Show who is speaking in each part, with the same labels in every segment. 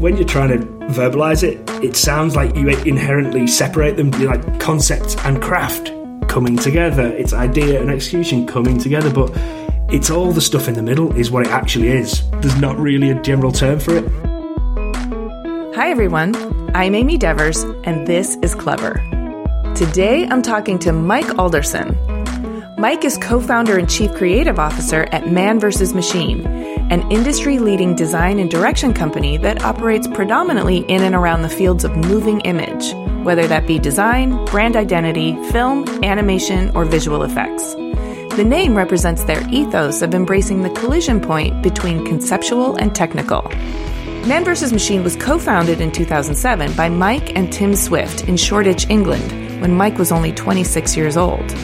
Speaker 1: when you're trying to verbalize it, it sounds like you inherently separate them, you like concept and craft coming together. It's idea and execution coming together, but it's all the stuff in the middle is what it actually is. There's not really a general term for it.
Speaker 2: Hi everyone, I'm Amy Devers, and this is Clever. Today I'm talking to Mike Alderson. Mike is co founder and chief creative officer at Man vs. Machine, an industry leading design and direction company that operates predominantly in and around the fields of moving image, whether that be design, brand identity, film, animation, or visual effects. The name represents their ethos of embracing the collision point between conceptual and technical. Man vs. Machine was co founded in 2007 by Mike and Tim Swift in Shoreditch, England, when Mike was only 26 years old.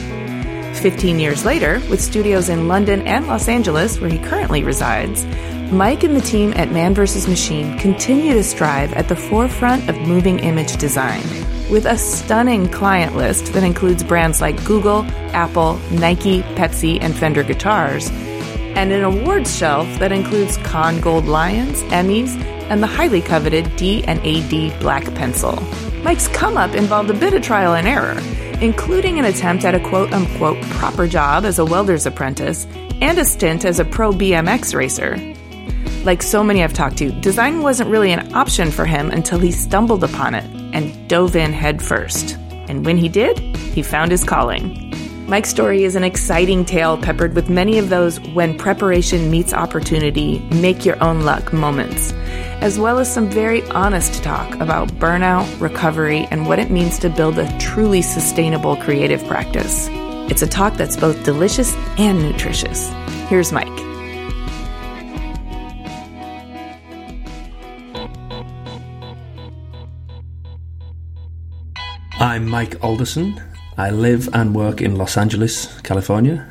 Speaker 2: 15 years later, with studios in London and Los Angeles, where he currently resides, Mike and the team at Man vs. Machine continue to strive at the forefront of moving image design, with a stunning client list that includes brands like Google, Apple, Nike, Pepsi, and Fender guitars, and an awards shelf that includes Cannes Gold Lions, Emmys, and the highly coveted D and AD Black Pencil. Mike's come up involved a bit of trial and error including an attempt at a quote unquote proper job as a welder's apprentice and a stint as a pro BMX racer. Like so many I've talked to, design wasn't really an option for him until he stumbled upon it and dove in headfirst. And when he did, he found his calling. Mike's story is an exciting tale peppered with many of those when preparation meets opportunity, make your own luck moments, as well as some very honest talk about burnout, recovery, and what it means to build a truly sustainable creative practice. It's a talk that's both delicious and nutritious. Here's Mike.
Speaker 1: I'm Mike Alderson. I live and work in Los Angeles, California.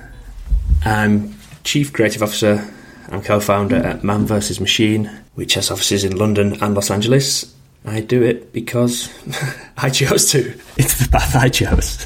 Speaker 1: I'm Chief Creative Officer and co founder at Man vs. Machine, which has offices in London and Los Angeles. I do it because I chose to. It's the path I chose.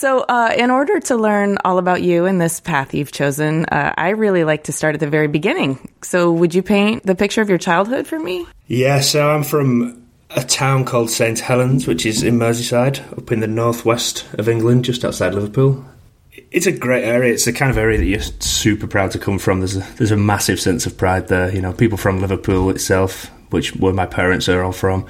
Speaker 2: So, uh, in order to learn all about you and this path you've chosen, uh, I really like to start at the very beginning. So, would you paint the picture of your childhood for me?
Speaker 1: Yeah, so I'm from a town called St Helens, which is in Merseyside, up in the northwest of England, just outside Liverpool. It's a great area. It's the kind of area that you're super proud to come from. There's a, there's a massive sense of pride there. You know, people from Liverpool itself, which where my parents are all from,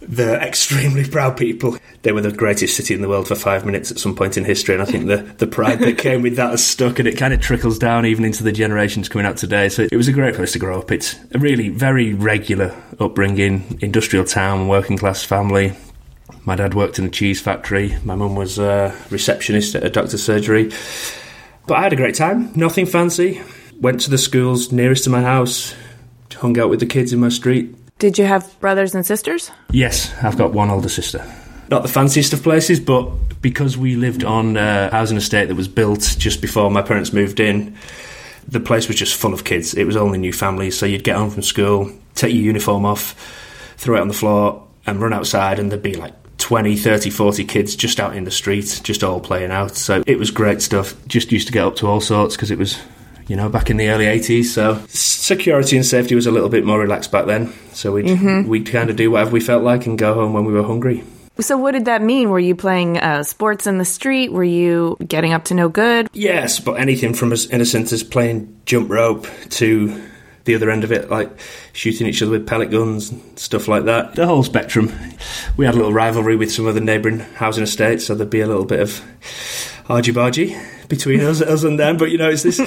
Speaker 1: they're extremely proud people. They were the greatest city in the world for five minutes at some point in history, and I think the, the pride that came with that has stuck, and it kind of trickles down even into the generations coming out today. So it was a great place to grow up. It's a really very regular upbringing, industrial town, working class family. My dad worked in a cheese factory. My mum was a receptionist at a doctor's surgery. But I had a great time. Nothing fancy. Went to the schools nearest to my house. Hung out with the kids in my street.
Speaker 2: Did you have brothers and sisters?
Speaker 1: Yes, I've got one older sister. Not the fanciest of places, but because we lived on a housing estate that was built just before my parents moved in, the place was just full of kids. It was only new families, so you'd get home from school, take your uniform off, throw it on the floor, and run outside, and there'd be like 20, 30, 40 kids just out in the street, just all playing out. So it was great stuff. Just used to get up to all sorts because it was you know, back in the early 80s. So security and safety was a little bit more relaxed back then. So we'd, mm-hmm. we'd kind of do whatever we felt like and go home when we were hungry.
Speaker 2: So, what did that mean? Were you playing uh, sports in the street? Were you getting up to no good?
Speaker 1: Yes, but anything from as innocent as playing jump rope to the other end of it, like shooting each other with pellet guns and stuff like that. The whole spectrum. We had a little rivalry with some other neighbouring housing estates, so there'd be a little bit of argy bargy between us, us and them. But you know, it's this.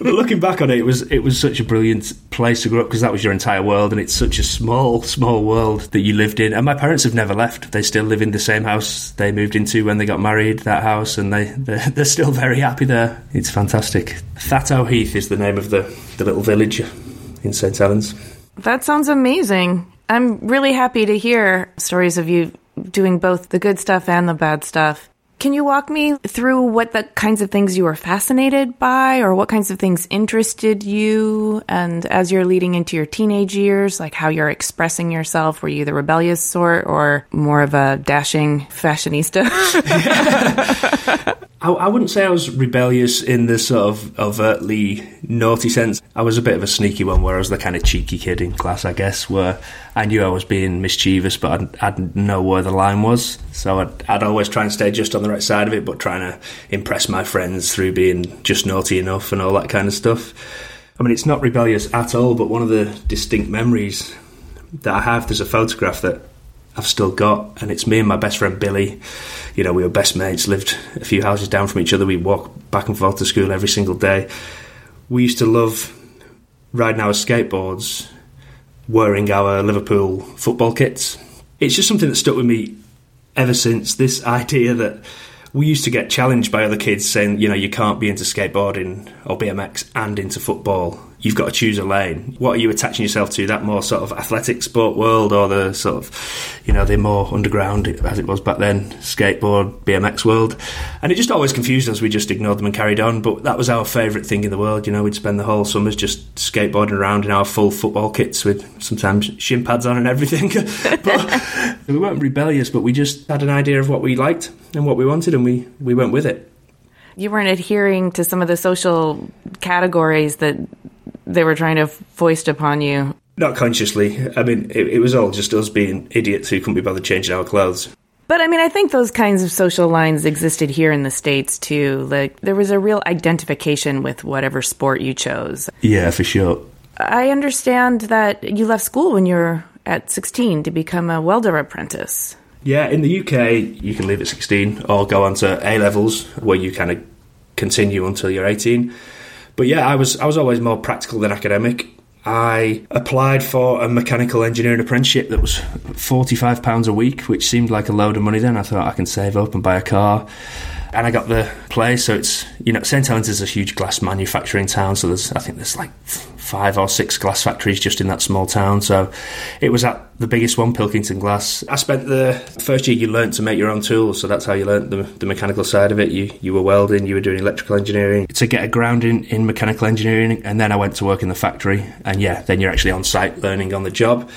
Speaker 1: looking back on it, it was it was such a brilliant place to grow up because that was your entire world, and it's such a small, small world that you lived in. And my parents have never left; they still live in the same house they moved into when they got married. That house, and they they're, they're still very happy there. It's fantastic. Thatto Heath is the name of the the little village in St Helens.
Speaker 2: That sounds amazing. I'm really happy to hear stories of you doing both the good stuff and the bad stuff. Can you walk me through what the kinds of things you were fascinated by or what kinds of things interested you? And as you're leading into your teenage years, like how you're expressing yourself, were you the rebellious sort or more of a dashing fashionista?
Speaker 1: I, I, wouldn't say I was rebellious in the sort of overtly naughty sense. I was a bit of a sneaky one where I was the kind of cheeky kid in class, I guess, where I knew I was being mischievous, but I'd, know where the line was. So I'd, I'd, always try and stay just on the right side of it, but trying to impress my friends through being just naughty enough and all that kind of stuff. I mean, it's not rebellious at all, but one of the distinct memories that I have, there's a photograph that I've still got, and it's me and my best friend Billy. You know, we were best mates, lived a few houses down from each other. We walked back and forth to school every single day. We used to love riding our skateboards, wearing our Liverpool football kits. It's just something that stuck with me ever since. This idea that we used to get challenged by other kids saying, you know, you can't be into skateboarding or BMX and into football you've got to choose a lane. What are you attaching yourself to? That more sort of athletic sport world, or the sort of, you know, the more underground as it was back then, skateboard, BMX world. And it just always confused us. We just ignored them and carried on. But that was our favourite thing in the world. You know, we'd spend the whole summers just skateboarding around in our full football kits with sometimes shin pads on and everything. but we weren't rebellious, but we just had an idea of what we liked and what we wanted, and we we went with it
Speaker 2: you weren't adhering to some of the social categories that they were trying to foist upon you.
Speaker 1: Not consciously. I mean, it, it was all just us being idiots who couldn't be bothered changing our clothes.
Speaker 2: But I mean, I think those kinds of social lines existed here in the States too. Like, there was a real identification with whatever sport you chose.
Speaker 1: Yeah, for sure.
Speaker 2: I understand that you left school when you were at 16 to become a welder apprentice.
Speaker 1: Yeah, in the UK, you can leave at 16 or go on to A levels where you kind of continue until you're 18. But yeah, I was I was always more practical than academic. I applied for a mechanical engineering apprenticeship that was forty-five pounds a week, which seemed like a load of money. Then I thought I can save up and buy a car, and I got the place. So it's you know St Helens is a huge glass manufacturing town. So there's I think there's like five or six glass factories just in that small town. So it was at the biggest one, Pilkington Glass. I spent the first year you learnt to make your own tools, so that's how you learnt the, the, mechanical side of it. You you were welding, you were doing electrical engineering to get a grounding in mechanical engineering, and then I went to work in the factory, and yeah, then you're actually on site learning on the job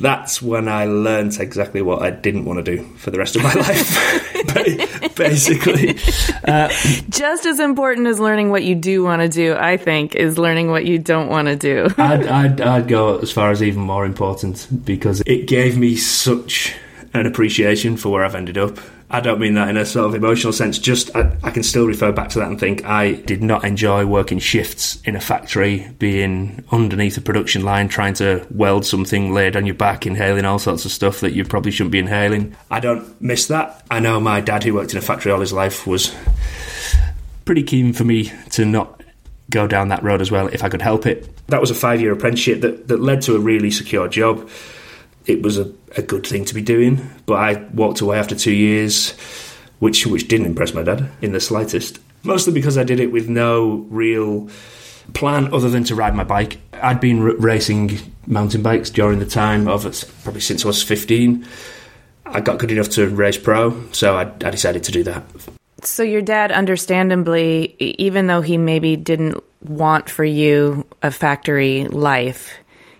Speaker 1: that's when I learned exactly what I didn't want to do for the rest of my life, basically.
Speaker 2: Uh, Just as important as learning what you do want to do, I think, is learning what you don't want to do.
Speaker 1: I'd, I'd, I'd go as far as even more important because it gave me such an appreciation for where I've ended up I don't mean that in a sort of emotional sense. Just I, I, can still refer back to that and think I did not enjoy working shifts in a factory, being underneath a production line, trying to weld something laid on your back, inhaling all sorts of stuff that you probably shouldn't be inhaling. I don't miss that. I know my dad, who worked in a factory all his life, was pretty keen for me to not go down that road as well if I could help it. That was a five year apprenticeship that, that led to a really secure job it was a, a good thing to be doing. But I walked away after two years, which which didn't impress my dad in the slightest. Mostly because I did it with no real plan other than to ride my bike. I'd been r- racing mountain bikes during the time of probably since I was 15. I got good enough to race pro, so I, I decided to do that.
Speaker 2: So your dad, understandably, even though he maybe didn't want for you a factory life,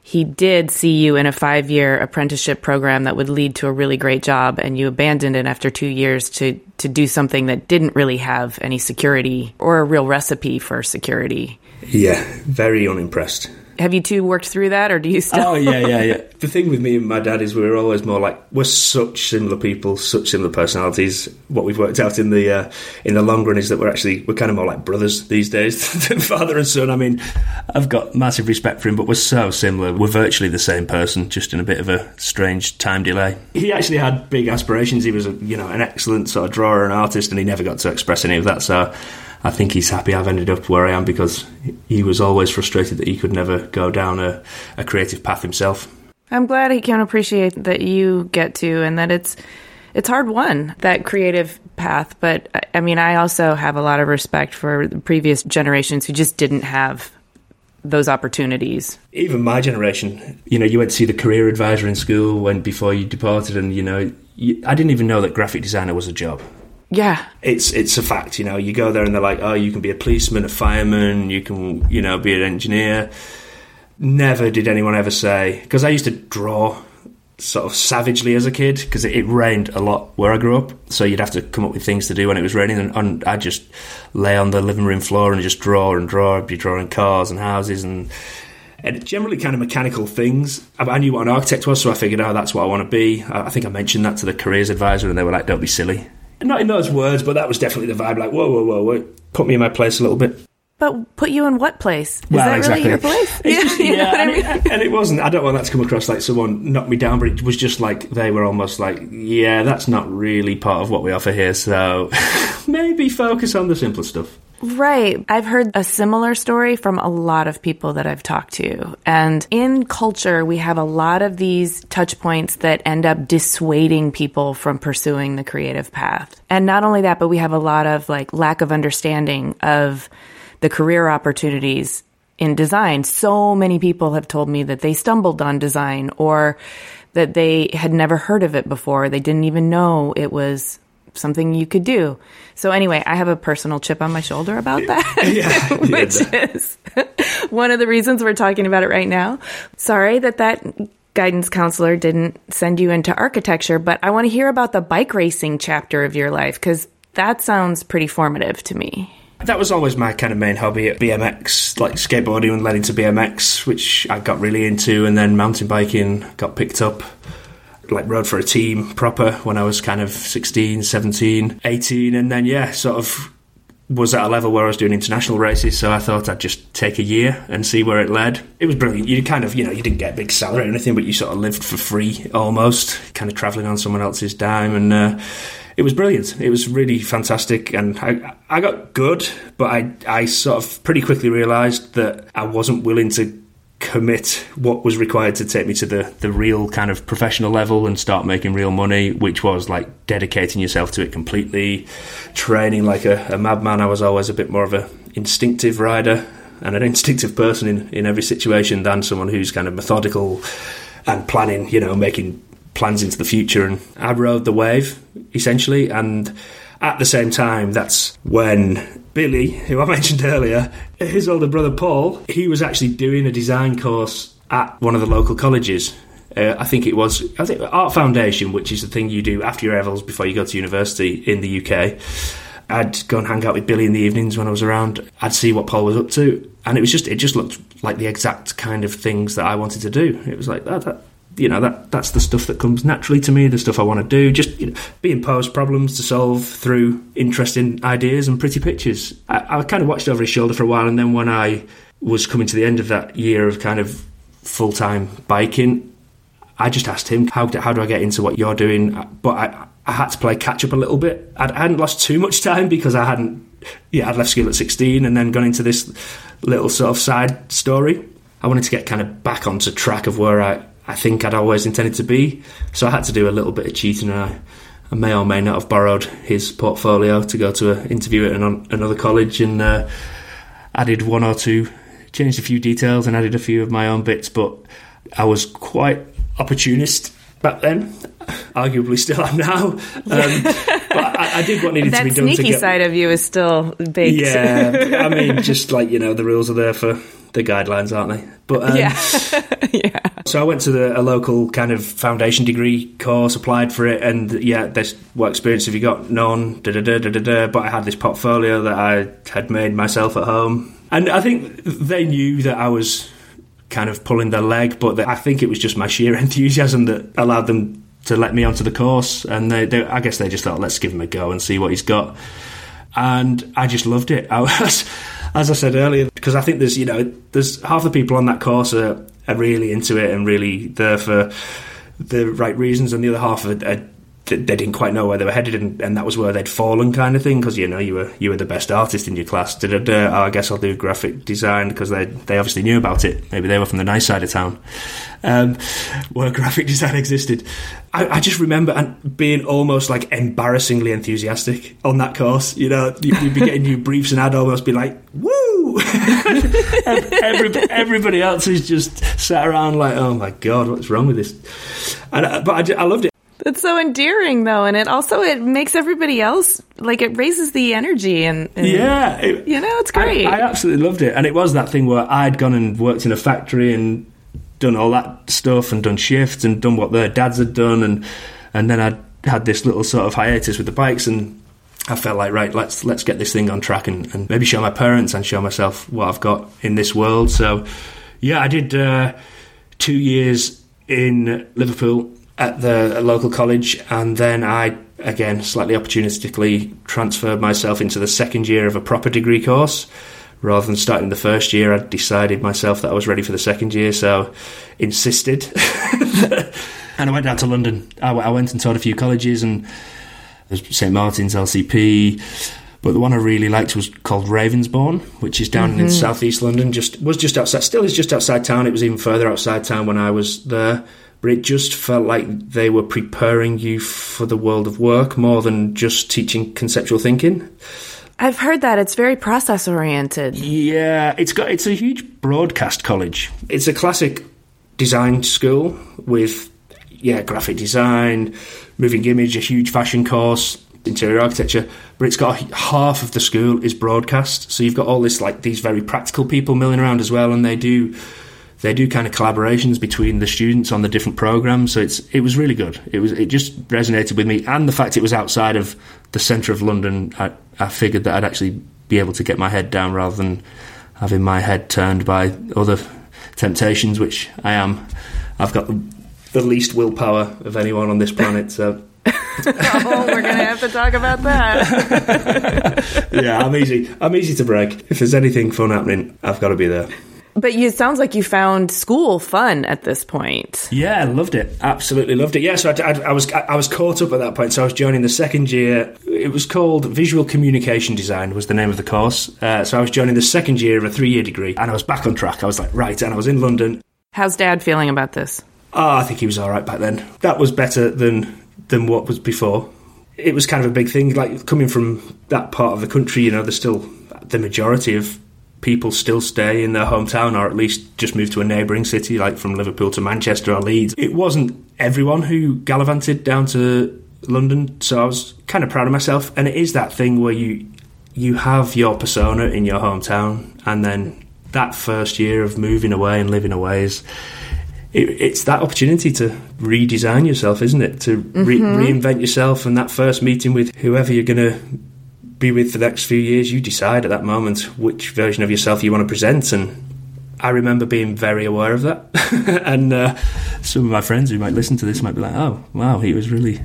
Speaker 2: he did see you in a five year apprenticeship program that would lead to a really great job and you abandoned it after two years to, to do something that didn't really have any security or a real recipe for security.
Speaker 1: Yeah, very unimpressed.
Speaker 2: Have you two worked through that, or do you still?
Speaker 1: Oh yeah, yeah, yeah. the thing with me and my dad is we were always more like we're such similar people, such similar personalities. What we've worked out in the uh, in the long run is that we're actually we're kind of more like brothers these days than father and son. I mean, I've got massive respect for him, but we're so similar. We're virtually the same person, just in a bit of a strange time delay. He actually had big aspirations. He was, a, you know, an excellent sort of drawer and artist, and he never got to express any of that. So. I think he's happy I've ended up where I am because he was always frustrated that he could never go down a, a creative path himself.
Speaker 2: I'm glad he can appreciate that you get to and that it's it's hard won that creative path but I mean I also have a lot of respect for the previous generations who just didn't have those opportunities.
Speaker 1: Even my generation, you know, you went to see the career advisor in school when before you departed, and you know, you, I didn't even know that graphic designer was a job.
Speaker 2: Yeah.
Speaker 1: It's it's a fact, you know. You go there and they're like, "Oh, you can be a policeman, a fireman, you can, you know, be an engineer." Never did anyone ever say because I used to draw sort of savagely as a kid because it, it, rained a lot where I grew up. So you'd have to come up with things to do when it was raining, and, and I'd just lay on the living room floor and just draw and draw. I'd be drawing cars and houses and and generally kind of mechanical things. I knew what an architect was, so I figured, oh, that's what I want to be. I think I mentioned that to the careers advisor, and they were like, don't be silly. Not in those words, but that was definitely the vibe. Like, whoa, whoa, whoa, whoa, put me in my place a little bit.
Speaker 2: But put you in what place? Is
Speaker 1: well,
Speaker 2: that
Speaker 1: exactly.
Speaker 2: really your place?
Speaker 1: yeah, yeah and, it, and, it, wasn't. I don't want that to come across like someone knocked me down, but it was just like they were almost like, yeah, that's not really part of what we offer here. So maybe focus on the simpler stuff.
Speaker 2: Right. I've heard a similar story from a lot of people that I've talked to. And in culture, we have a lot of these touch points that end up dissuading people from pursuing the creative path. And not only that, but we have a lot of like lack of understanding of the career opportunities in design. So many people have told me that they stumbled on design or that they had never heard of it before. They didn't even know it was something you could do. So anyway, I have a personal chip on my shoulder about that,
Speaker 1: yeah,
Speaker 2: which is one of the reasons we're talking about it right now. Sorry that that guidance counselor didn't send you into architecture, but I want to hear about the bike racing chapter of your life because that sounds pretty formative to me.
Speaker 1: That was always my kind of main hobby at BMX, like skateboarding and led into BMX, which I got really into, and then mountain biking got picked up like rode for a team proper when I was kind of 16, 17, 18 and then yeah, sort of was at a level where I was doing international races, so I thought I'd just take a year and see where it led. It was brilliant. You kind of, you know, you didn't get a big salary or anything, but you sort of lived for free almost, kind of travelling on someone else's dime, and uh, it was brilliant. It was really fantastic, and I, I got good, but I, I sort of pretty quickly realised that I wasn't willing to commit what was required to take me to the, the real kind of professional level and start making real money, which was like dedicating yourself to it completely, training like a, a madman. I was always a bit more of an instinctive rider and an instinctive person in, in every situation than someone who's kind of methodical and planning, you know, making plans into the future. And I rode the wave essentially. And at the same time, that's when Billy, who I mentioned earlier, his older brother Paul, he was actually doing a design course at one of the local colleges. Uh, I think it was I think Art Foundation, which is the thing you do after your A levels before you go to university in the UK. I'd go and hang out with Billy in the evenings when I was around. I'd see what Paul was up to, and it was just it just looked like the exact kind of things that I wanted to do. It was like that, that you know that that's the stuff that comes naturally to me the stuff i want to do just you know, being posed problems to solve through interesting ideas and pretty pictures I, I kind of watched over his shoulder for a while and then when i was coming to the end of that year of kind of full-time biking i just asked him how how do i get into what you're doing uh, but i I had to play catch up a little bit. I'd, I hadn't lost too much time because I hadn't, yeah, I'd left school at 16 and then gone into this little sort of side story. I wanted to get kind of back onto track of where I, I think I'd always intended to be. So I had to do a little bit of cheating, and I, I may or may not have borrowed his portfolio to go to an interview at an, another college and uh, added one or two, changed a few details, and added a few of my own bits. But I was quite opportunist back then. Arguably, still am now. Um, I, I, did what needed
Speaker 2: that
Speaker 1: to be done.
Speaker 2: That sneaky
Speaker 1: get,
Speaker 2: side of you is still big.
Speaker 1: Yeah, I mean, just like you know, the rules are there for the guidelines, aren't they?
Speaker 2: But um, yeah, yeah.
Speaker 1: So I went to the, a local kind of foundation degree course, applied for it, and yeah, this what experience have you got? None. Da, da, da, da, da, But I had this portfolio that I had made myself at home, and I think they knew that I was kind of pulling their leg, but I think it was just my sheer enthusiasm that allowed them to let me onto the course. And they, they, I guess they just thought, let's give him a go and see what he's got. And I just loved it. I was, as I said earlier, because I think there's, you know, there's half the people on that course are, are really into it and really there for the right reasons, and the other half are, are they didn't quite know where they were headed, and, and that was where they'd fallen, kind of thing. Because you know you were you were the best artist in your class. Did oh, I guess I'll do graphic design because they they obviously knew about it. Maybe they were from the nice side of town, um, where graphic design existed. I, I, just remember being almost like embarrassingly enthusiastic on that course. You know, you'd be getting new briefs, and I'd almost be like, "Woo!" Every, everybody else is just sat around like, "Oh my god, what's wrong with this?" And, uh, but I, I loved it.
Speaker 2: It's so endearing, though, and it also it makes everybody else like it raises the energy and, and
Speaker 1: yeah, it,
Speaker 2: you know, it's great.
Speaker 1: I, I, absolutely loved it, and it was that thing where I'd gone and worked in a factory and done all that stuff and done shifts and done what their dads had done, and and then I'd had this little sort of hiatus with the bikes and. I felt like right, let's let's get this thing on track and, and maybe show my parents and show myself what I've got in this world. So, yeah, I did uh, two years in Liverpool at the local college, and then I again slightly opportunistically transferred myself into the second year of a proper degree course. Rather than starting the first year, I decided myself that I was ready for the second year, so insisted. and I went down to London. I, I went and taught a few colleges, and St Martin's, LCP. But the one I really liked was called Ravensbourne, which is down mm-hmm. in southeast London. Just was just outside. Still is just outside town. It was even further outside town when I was there but it just felt like they were preparing you for the world of work more than just teaching conceptual thinking.
Speaker 2: I've heard that it's very process oriented.
Speaker 1: Yeah, it's got it's a huge broadcast college. It's a classic design school with yeah, graphic design, moving image, a huge fashion course, interior architecture, but it's got half of the school is broadcast. So you've got all this like these very practical people milling around as well and they do they do kind of collaborations between the students on the different programs. So it's it was really good. It was it just resonated with me, and the fact it was outside of the centre of London. I, I figured that I'd actually be able to get my head down rather than having my head turned by other temptations, which I am. I've got the, the least willpower of anyone on this planet, so.
Speaker 2: oh, we're gonna have to talk about that.
Speaker 1: yeah, I'm easy. I'm easy to break. If there's anything fun happening, I've got to be there.
Speaker 2: But it sounds like you found school fun at this point.
Speaker 1: Yeah, loved it. Absolutely loved it. Yeah, so I, I, I, was I was caught up at that point. So I was joining the second year. It was called Visual Communication Design was the name of the course. Uh, so I was joining the second year of a three year degree, and I was back on track. I was like, right, and I was in London.
Speaker 2: How's Dad feeling about this?
Speaker 1: Oh, I think he was all right back then. That was better than than what was before. It was kind of a big thing. Like coming from that part of the country, you know, there's still the majority of people still stay in their hometown or at least just move to a neighbouring city, like from Liverpool to Manchester or Leeds. It wasn't everyone who gallivanted down to London, so I was kind of proud of myself. And it is that thing where you you have your persona in your hometown, and then that first year of moving away and living away is. It, it's that opportunity to redesign yourself, isn't it? To re- mm-hmm. reinvent yourself, and that first meeting with whoever you're going to be with for the next few years, you decide at that moment which version of yourself you want to present. And I remember being very aware of that. and uh, some of my friends who might listen to this might be like, "Oh, wow, he was really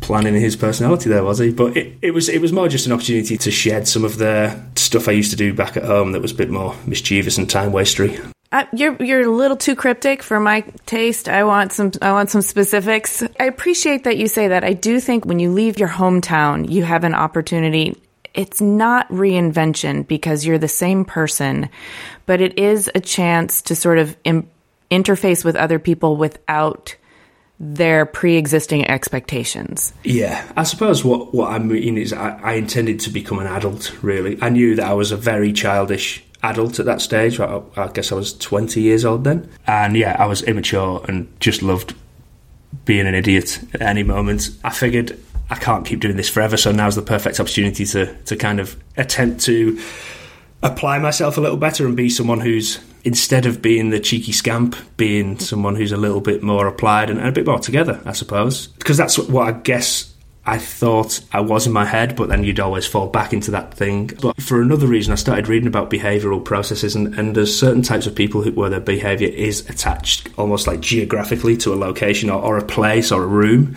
Speaker 1: planning his personality there, was he?" But it, it was it was more just an opportunity to shed some of the stuff I used to do back at home that was a bit more mischievous and time wastery.
Speaker 2: Uh, you're you're a little too cryptic for my taste. I want some I want some specifics. I appreciate that you say that. I do think when you leave your hometown, you have an opportunity it's not reinvention because you're the same person, but it is a chance to sort of Im- interface with other people without their pre-existing expectations.
Speaker 1: Yeah, I suppose what what I mean is I, I, intended to become an adult. Really, I knew that I was a very childish adult at that stage. I, I guess I was twenty years old then, and yeah, I was immature and just loved being an idiot at any moment. I figured I can't keep doing this forever. So now's the perfect opportunity to to kind of attempt to apply myself a little better and be someone who's instead of being the cheeky scamp, being someone who's a little bit more applied and, and a bit more together, I suppose. Because that's what I guess I thought I was in my head, but then you'd always fall back into that thing. But for another reason, I started reading about behavioural processes, and, and there's certain types of people who, where their behaviour is attached almost like geographically to a location or, or a place or a room.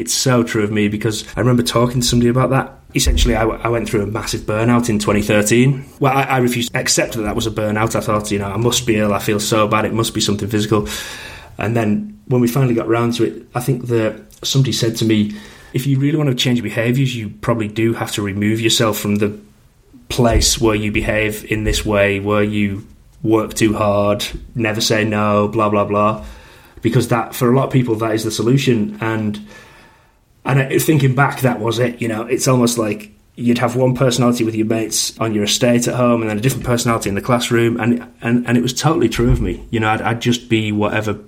Speaker 1: It's so true of me because I remember talking to somebody about that. Essentially, I, I went through a massive burnout in 2013. Well, I, I refused to accept that that was a burnout. I thought, you know, I must be ill. I feel so bad. It must be something physical. And then when we finally got round to it, I think that somebody said to me, if you really want to change behaviours, you probably do have to remove yourself from the place where you behave in this way, where you work too hard, never say no, blah blah blah. Because that, for a lot of people, that is the solution. And and thinking back, that was it. You know, it's almost like you'd have one personality with your mates on your estate at home, and then a different personality in the classroom, and and and it was totally true of me. You know, I'd, I'd just be whatever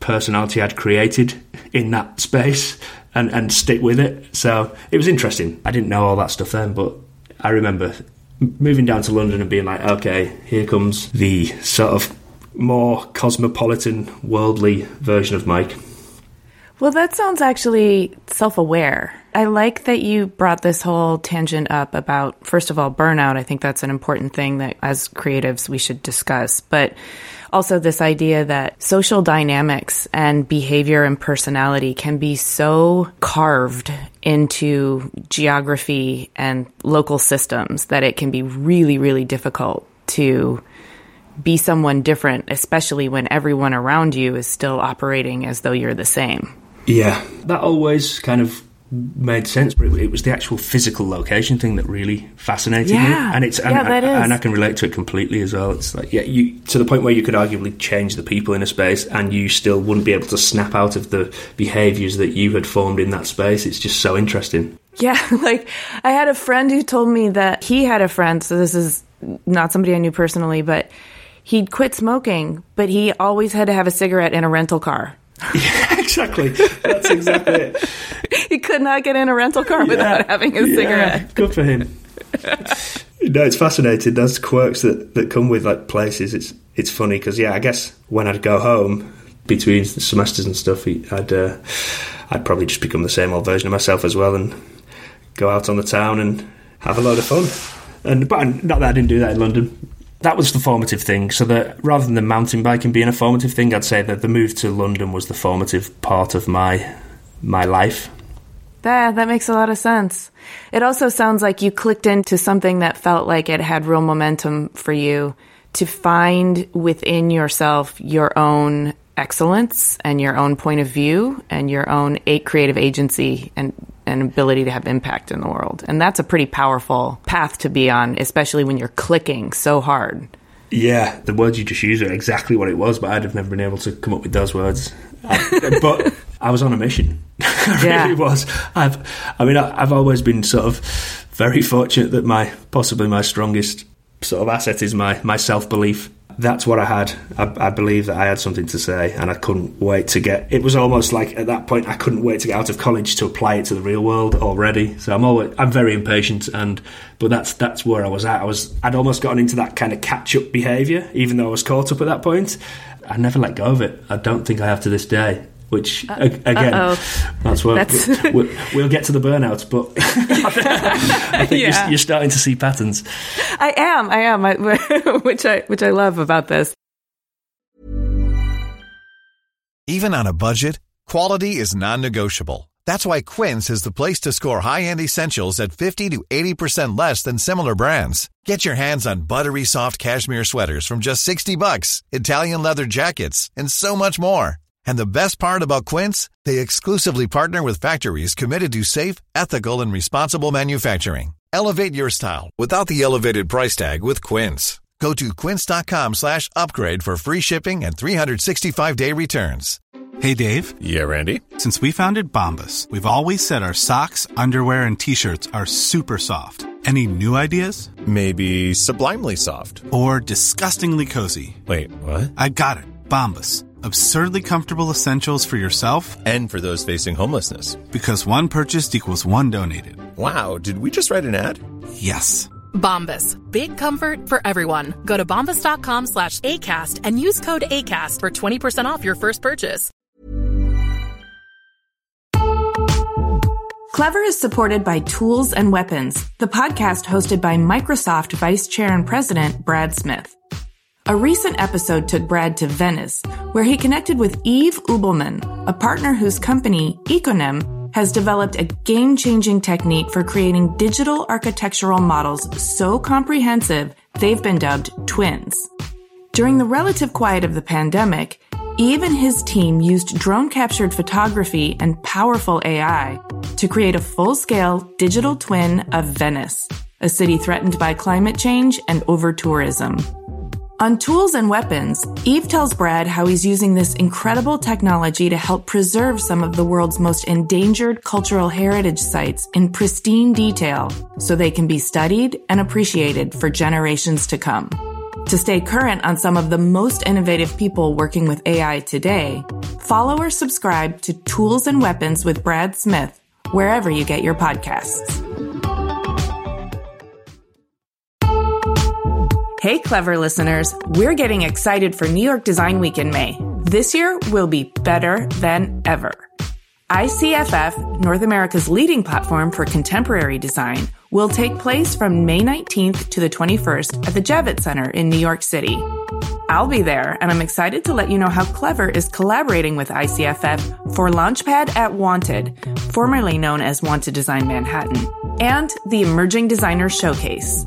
Speaker 1: personality I'd created in that space and, and stick with it. So it was interesting. I didn't know all that stuff then, but I remember moving down to London and being like, okay, here comes the sort of more cosmopolitan, worldly version of Mike.
Speaker 2: Well, that sounds actually self aware. I like that you brought this whole tangent up about, first of all, burnout. I think that's an important thing that as creatives we should discuss. But also this idea that social dynamics and behavior and personality can be so carved into geography and local systems that it can be really, really difficult to be someone different, especially when everyone around you is still operating as though you're the same.
Speaker 1: Yeah, that always kind of made sense, but it, was the actual physical location thing that really fascinated
Speaker 2: yeah.
Speaker 1: me. And it's and,
Speaker 2: yeah, that is.
Speaker 1: and I can relate to it completely as well. It's like yeah, you to the point where you could arguably change the people in a space, and you still wouldn't be able to snap out of the behaviours that you had formed in that space. It's just so interesting.
Speaker 2: Yeah, like I had a friend who told me that he had a friend. So this is not somebody I knew personally, but he'd quit smoking, but he always had to have a cigarette in a rental car.
Speaker 1: Yeah, exactly. That's exactly it.
Speaker 2: he could not get in a rental car yeah. without having a
Speaker 1: yeah,
Speaker 2: cigarette.
Speaker 1: Good for him. no, it's fascinating. Those quirks that, that come with like places. It's it's funny because yeah, I guess when I'd go home between semesters and stuff, I'd uh, I'd probably just become the same old version of myself as well and go out on the town and have a load of fun. And but not that I didn't do that in London that was the formative thing. So that rather than the mountain biking being a formative thing, I'd say that the move to London was the formative part of my my life.
Speaker 2: Yeah, that makes a lot of sense. It also sounds like you clicked into something that felt like it had real momentum for you to find within yourself your own excellence and your own point of view and your own creative agency and an ability to have impact in the world. And that's a pretty powerful path to be on, especially when you're clicking so hard.
Speaker 1: Yeah, the words you just used are exactly what it was, but I'd have never been able to come up with those words. I, but I was on a mission. I yeah. really was. I've, I mean, I, I've always been sort of very fortunate that my possibly my strongest sort of asset is my my self belief that's what I had. I, I believe that I had something to say, and I couldn't wait to get. It was almost like at that point I couldn't wait to get out of college to apply it to the real world already. So I'm always I'm very impatient, and but that's that's where I was at. I was I'd almost gotten into that kind of catch up behaviour, even though I was caught up at that point. I never let go of it. I don't think I have to this day which uh, again, uh-oh. that's what that's... We'll, we'll, get to the burnouts, but I think yeah. you're, you're, starting to see patterns.
Speaker 2: I am, I am, I, which I which I love about this.
Speaker 3: Even on a budget, quality is non-negotiable. That's why Quince is the place to score high-end essentials at fifty to eighty percent less than similar brands. Get your hands on buttery soft cashmere sweaters from just sixty bucks, Italian leather jackets, and so much more. And the best part about Quince, they exclusively partner with factories committed to safe, ethical and responsible manufacturing. Elevate your style without the elevated price tag with Quince. Go to quince.com/upgrade for free shipping and 365-day returns.
Speaker 4: Hey Dave.
Speaker 5: Yeah, Randy.
Speaker 4: Since we founded Bombas, we've always said our socks, underwear and t-shirts are super soft. Any new ideas?
Speaker 5: Maybe sublimely soft
Speaker 4: or disgustingly cozy.
Speaker 5: Wait, what?
Speaker 4: I got it. Bombas Absurdly comfortable essentials for yourself
Speaker 5: and for those facing homelessness.
Speaker 4: Because one purchased equals one donated.
Speaker 5: Wow, did we just write an ad?
Speaker 4: Yes.
Speaker 6: Bombas. Big comfort for everyone. Go to bombas.com slash ACAST and use code ACAST for 20% off your first purchase.
Speaker 2: Clever is supported by Tools and Weapons, the podcast hosted by Microsoft Vice Chair and President Brad Smith. A recent episode took Brad to Venice, where he connected with Yves Ubelmann, a partner whose company, Iconem, has developed a game changing technique for creating digital architectural models so comprehensive they've been dubbed twins. During the relative quiet of the pandemic, Yves and his team used drone captured photography and powerful AI to create a full scale digital twin of Venice, a city threatened by climate change and over tourism. On Tools and Weapons, Yves tells Brad how he's using this incredible technology to help preserve some of the world's most endangered cultural heritage sites in pristine detail so they can be studied and appreciated for generations to come. To stay current on some of the most innovative people working with AI today, follow or subscribe to Tools and Weapons with Brad Smith wherever you get your podcasts. Hey, clever listeners, we're getting excited for New York Design Week in May. This year will be better than ever. ICFF, North America's leading platform for contemporary design, will take place from May 19th to the 21st at the Javits Center in New York City. I'll be there, and I'm excited to let you know how Clever is collaborating with ICFF for Launchpad at Wanted, formerly known as Wanted Design Manhattan, and the Emerging Designers Showcase.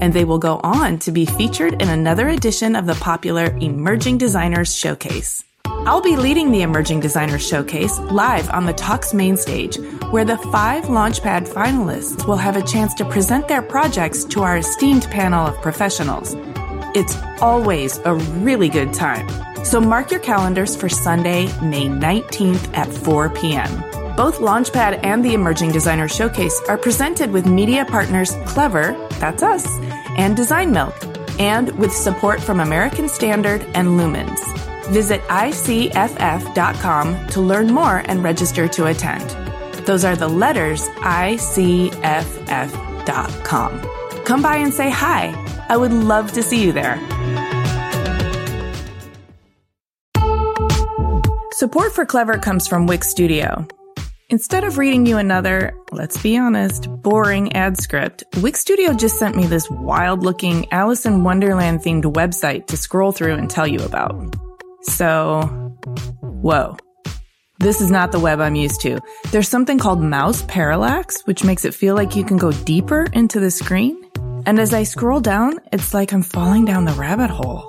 Speaker 2: and they will go on to be featured in another edition of the popular Emerging Designers Showcase. I'll be leading the Emerging Designers Showcase live on the Talks main stage, where the five Launchpad finalists will have a chance to present their projects to our esteemed panel of professionals. It's always a really good time. So mark your calendars for Sunday, May 19th at 4 p.m. Both Launchpad and the Emerging Designer Showcase are presented with media partners Clever, that's us, and Design Milk, and with support from American Standard and Lumens. Visit ICFF.com to learn more and register to attend. Those are the letters ICFF.com. Come by and say hi. I would love to see you there. Support for Clever comes from Wix Studio. Instead of reading you another, let's be honest, boring ad script, Wix Studio just sent me this wild looking Alice in Wonderland themed website to scroll through and tell you about. So, whoa. This is not the web I'm used to. There's something called mouse parallax, which makes it feel like you can go deeper into the screen. And as I scroll down, it's like I'm falling down the rabbit hole.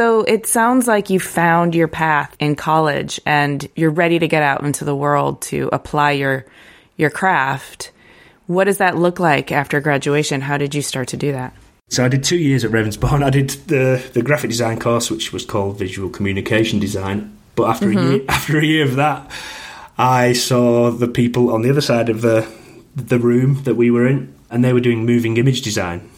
Speaker 2: So it sounds like you found your path in college and you're ready to get out into the world to apply your your craft. What does that look like after graduation? How did you start to do that?
Speaker 1: So I did two years at Ravensbourne. I did the the graphic design course, which was called Visual Communication Design. But after mm-hmm. a year, after a year of that, I saw the people on the other side of the the room that we were in, and they were doing moving image design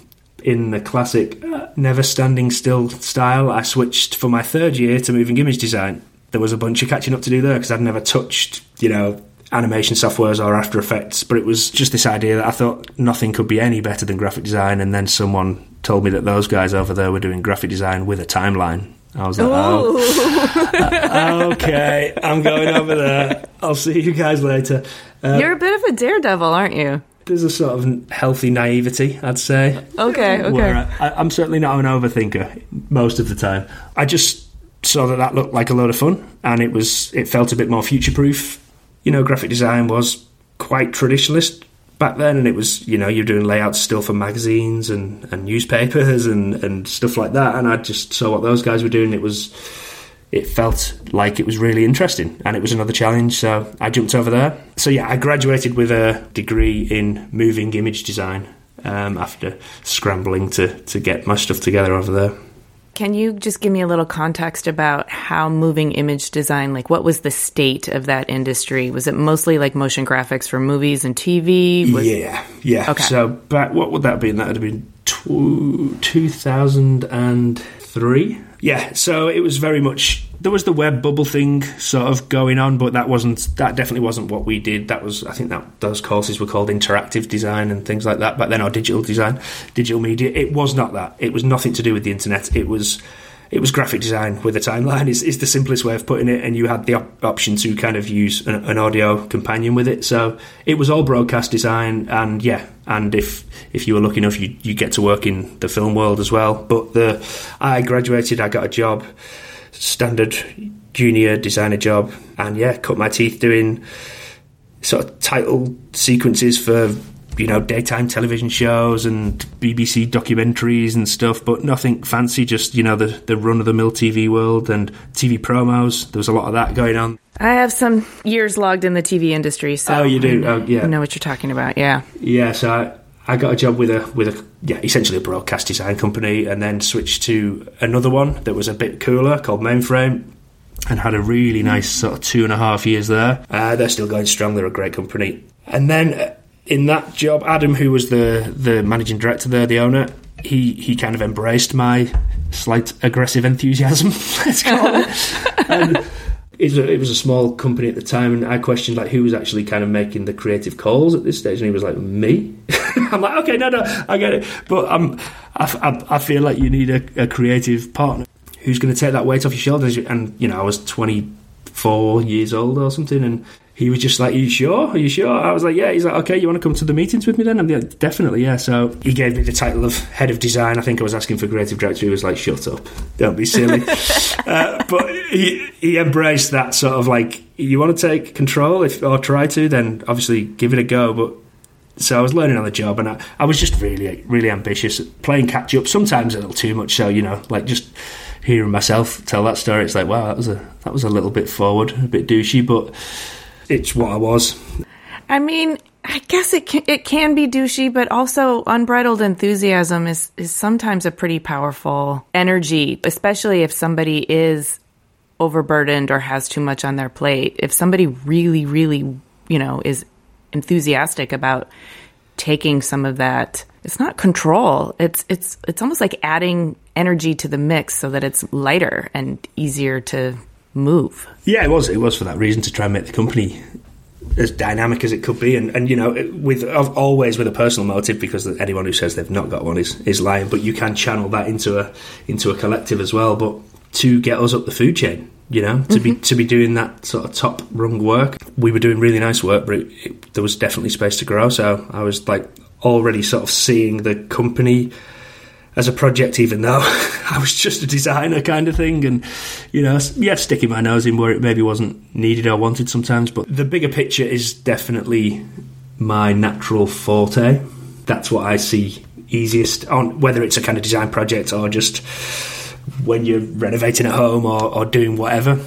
Speaker 1: in the classic uh, never standing still style. I switched for my third year to moving image design. There was a bunch of catching up to do there because I'd never touched, you know, animation softwares or After Effects. But it was just this idea that I thought nothing could be any better than graphic design. And then someone told me that those guys over there were doing graphic design with a timeline. I was like, oh, okay, I'm going over there. I'll see you guys later.
Speaker 2: Uh, You're a bit of a daredevil, aren't you?
Speaker 1: There's a sort of healthy naivety, I'd say.
Speaker 2: Okay, okay.
Speaker 1: I, am certainly not an overthinker most of the time. I just saw that that looked like a load of fun, and it was it felt a bit more future proof. you know, graphic design was quite traditionalist back then, and it was you know you're doing layouts still for magazines and, and newspapers and, and stuff like that, and I just saw what those guys were doing. It was it felt like it was really interesting and it was another challenge so i jumped over there so yeah i graduated with a degree in moving image design um, after scrambling to, to get my stuff together over there
Speaker 2: can you just give me a little context about how moving image design, like what was the state of that industry? Was it mostly like motion graphics for movies and TV? Was...
Speaker 1: Yeah, yeah.
Speaker 2: Okay.
Speaker 1: So back, what would that be? That would have been tw- 2003. Yeah, so it was very much there was the web bubble thing sort of going on, but that wasn't that definitely wasn't what we did. That was I think that those courses were called interactive design and things like that But then, our digital design, digital media. It was not that. It was nothing to do with the internet. It was it was graphic design with a timeline is, is the simplest way of putting it and you had the op- option to kind of use an, an, audio companion with it. So it was all broadcast design and yeah and if if you were lucky enough you, you get to work in the film world as well. But the I graduated I got a job standard junior designer job and yeah cut my teeth doing sort of title sequences for you know, daytime television shows and BBC documentaries and stuff, but nothing fancy, just, you know, the, the run of the mill TV world and TV promos. There was a lot of that going on.
Speaker 2: I have some years logged in the TV industry, so
Speaker 1: oh, you do, oh, yeah,
Speaker 2: I know what you're talking about. Yeah,
Speaker 1: yeah. So I, I got a job with a with a yeah, essentially a broadcast design company, and then switched to another one that was a bit cooler called Mainframe, and had a really nice sort of two and a half years there. Uh, they're still going strong. They're a great company, and then in that job, Adam, who was the the managing director there, the owner, he he kind of embraced my slight aggressive enthusiasm. Let's call it. and it was, a, it was a small company at the time, and I questioned like who was actually kind of making the creative calls at this stage, and he was like, "Me." I'm like, "Okay, no, no, I get it," but I'm, I, I, I feel like you need a, a creative partner who's going to take that weight off your shoulders. And you know, I was 24 years old or something, and he was just like, Are you sure? Are you sure? I was like, Yeah. He's like, Okay, you want to come to the meetings with me then? I'm like, Definitely, yeah. So he gave me the title of head of design. I think I was asking for creative director. He was like, Shut up. Don't be silly. uh, but he, he embraced that sort of like, You want to take control if, or try to, then obviously give it a go. But so I was learning on the job, and I, I was just really, really ambitious, playing catch up. Sometimes a little too much. So you know, like just hearing myself tell that story, it's like, wow, that was a that was a little bit forward, a bit douchey, but it's what I was.
Speaker 2: I mean, I guess it can, it can be douchey, but also unbridled enthusiasm is is sometimes a pretty powerful energy, especially if somebody is overburdened or has too much on their plate. If somebody really, really, you know, is enthusiastic about taking some of that, it's not control. It's it's it's almost like adding energy to the mix so that it's lighter and easier to move.
Speaker 1: Yeah, it was. It was for that reason to try and make the company as dynamic as it could be, and, and you know, with always with a personal motive, because anyone who says they've not got one is, is lying. But you can channel that into a into a collective as well. But to get us up the food chain, you know, to mm-hmm. be to be doing that sort of top rung work, we were doing really nice work, but it, it, there was definitely space to grow. So I was like already sort of seeing the company as a project, even though I was just a designer kind of thing, and you know, yeah, sticking my nose in where it maybe wasn't needed or wanted sometimes. But the bigger picture is definitely my natural forte. That's what I see easiest on whether it's a kind of design project or just when you're renovating at home or, or doing whatever.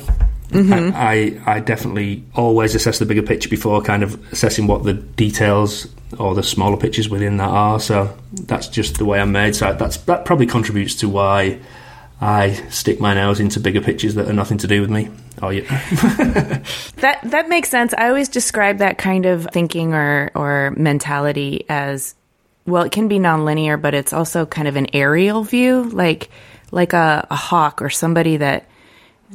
Speaker 1: Mm-hmm. I, I, I definitely always assess the bigger picture before kind of assessing what the details or the smaller pictures within that are. So that's just the way I'm made. So that's that probably contributes to why I stick my nose into bigger pictures that are nothing to do with me. Oh yeah,
Speaker 2: that that makes sense. I always describe that kind of thinking or or mentality as well. It can be nonlinear, but it's also kind of an aerial view, like like a, a hawk or somebody that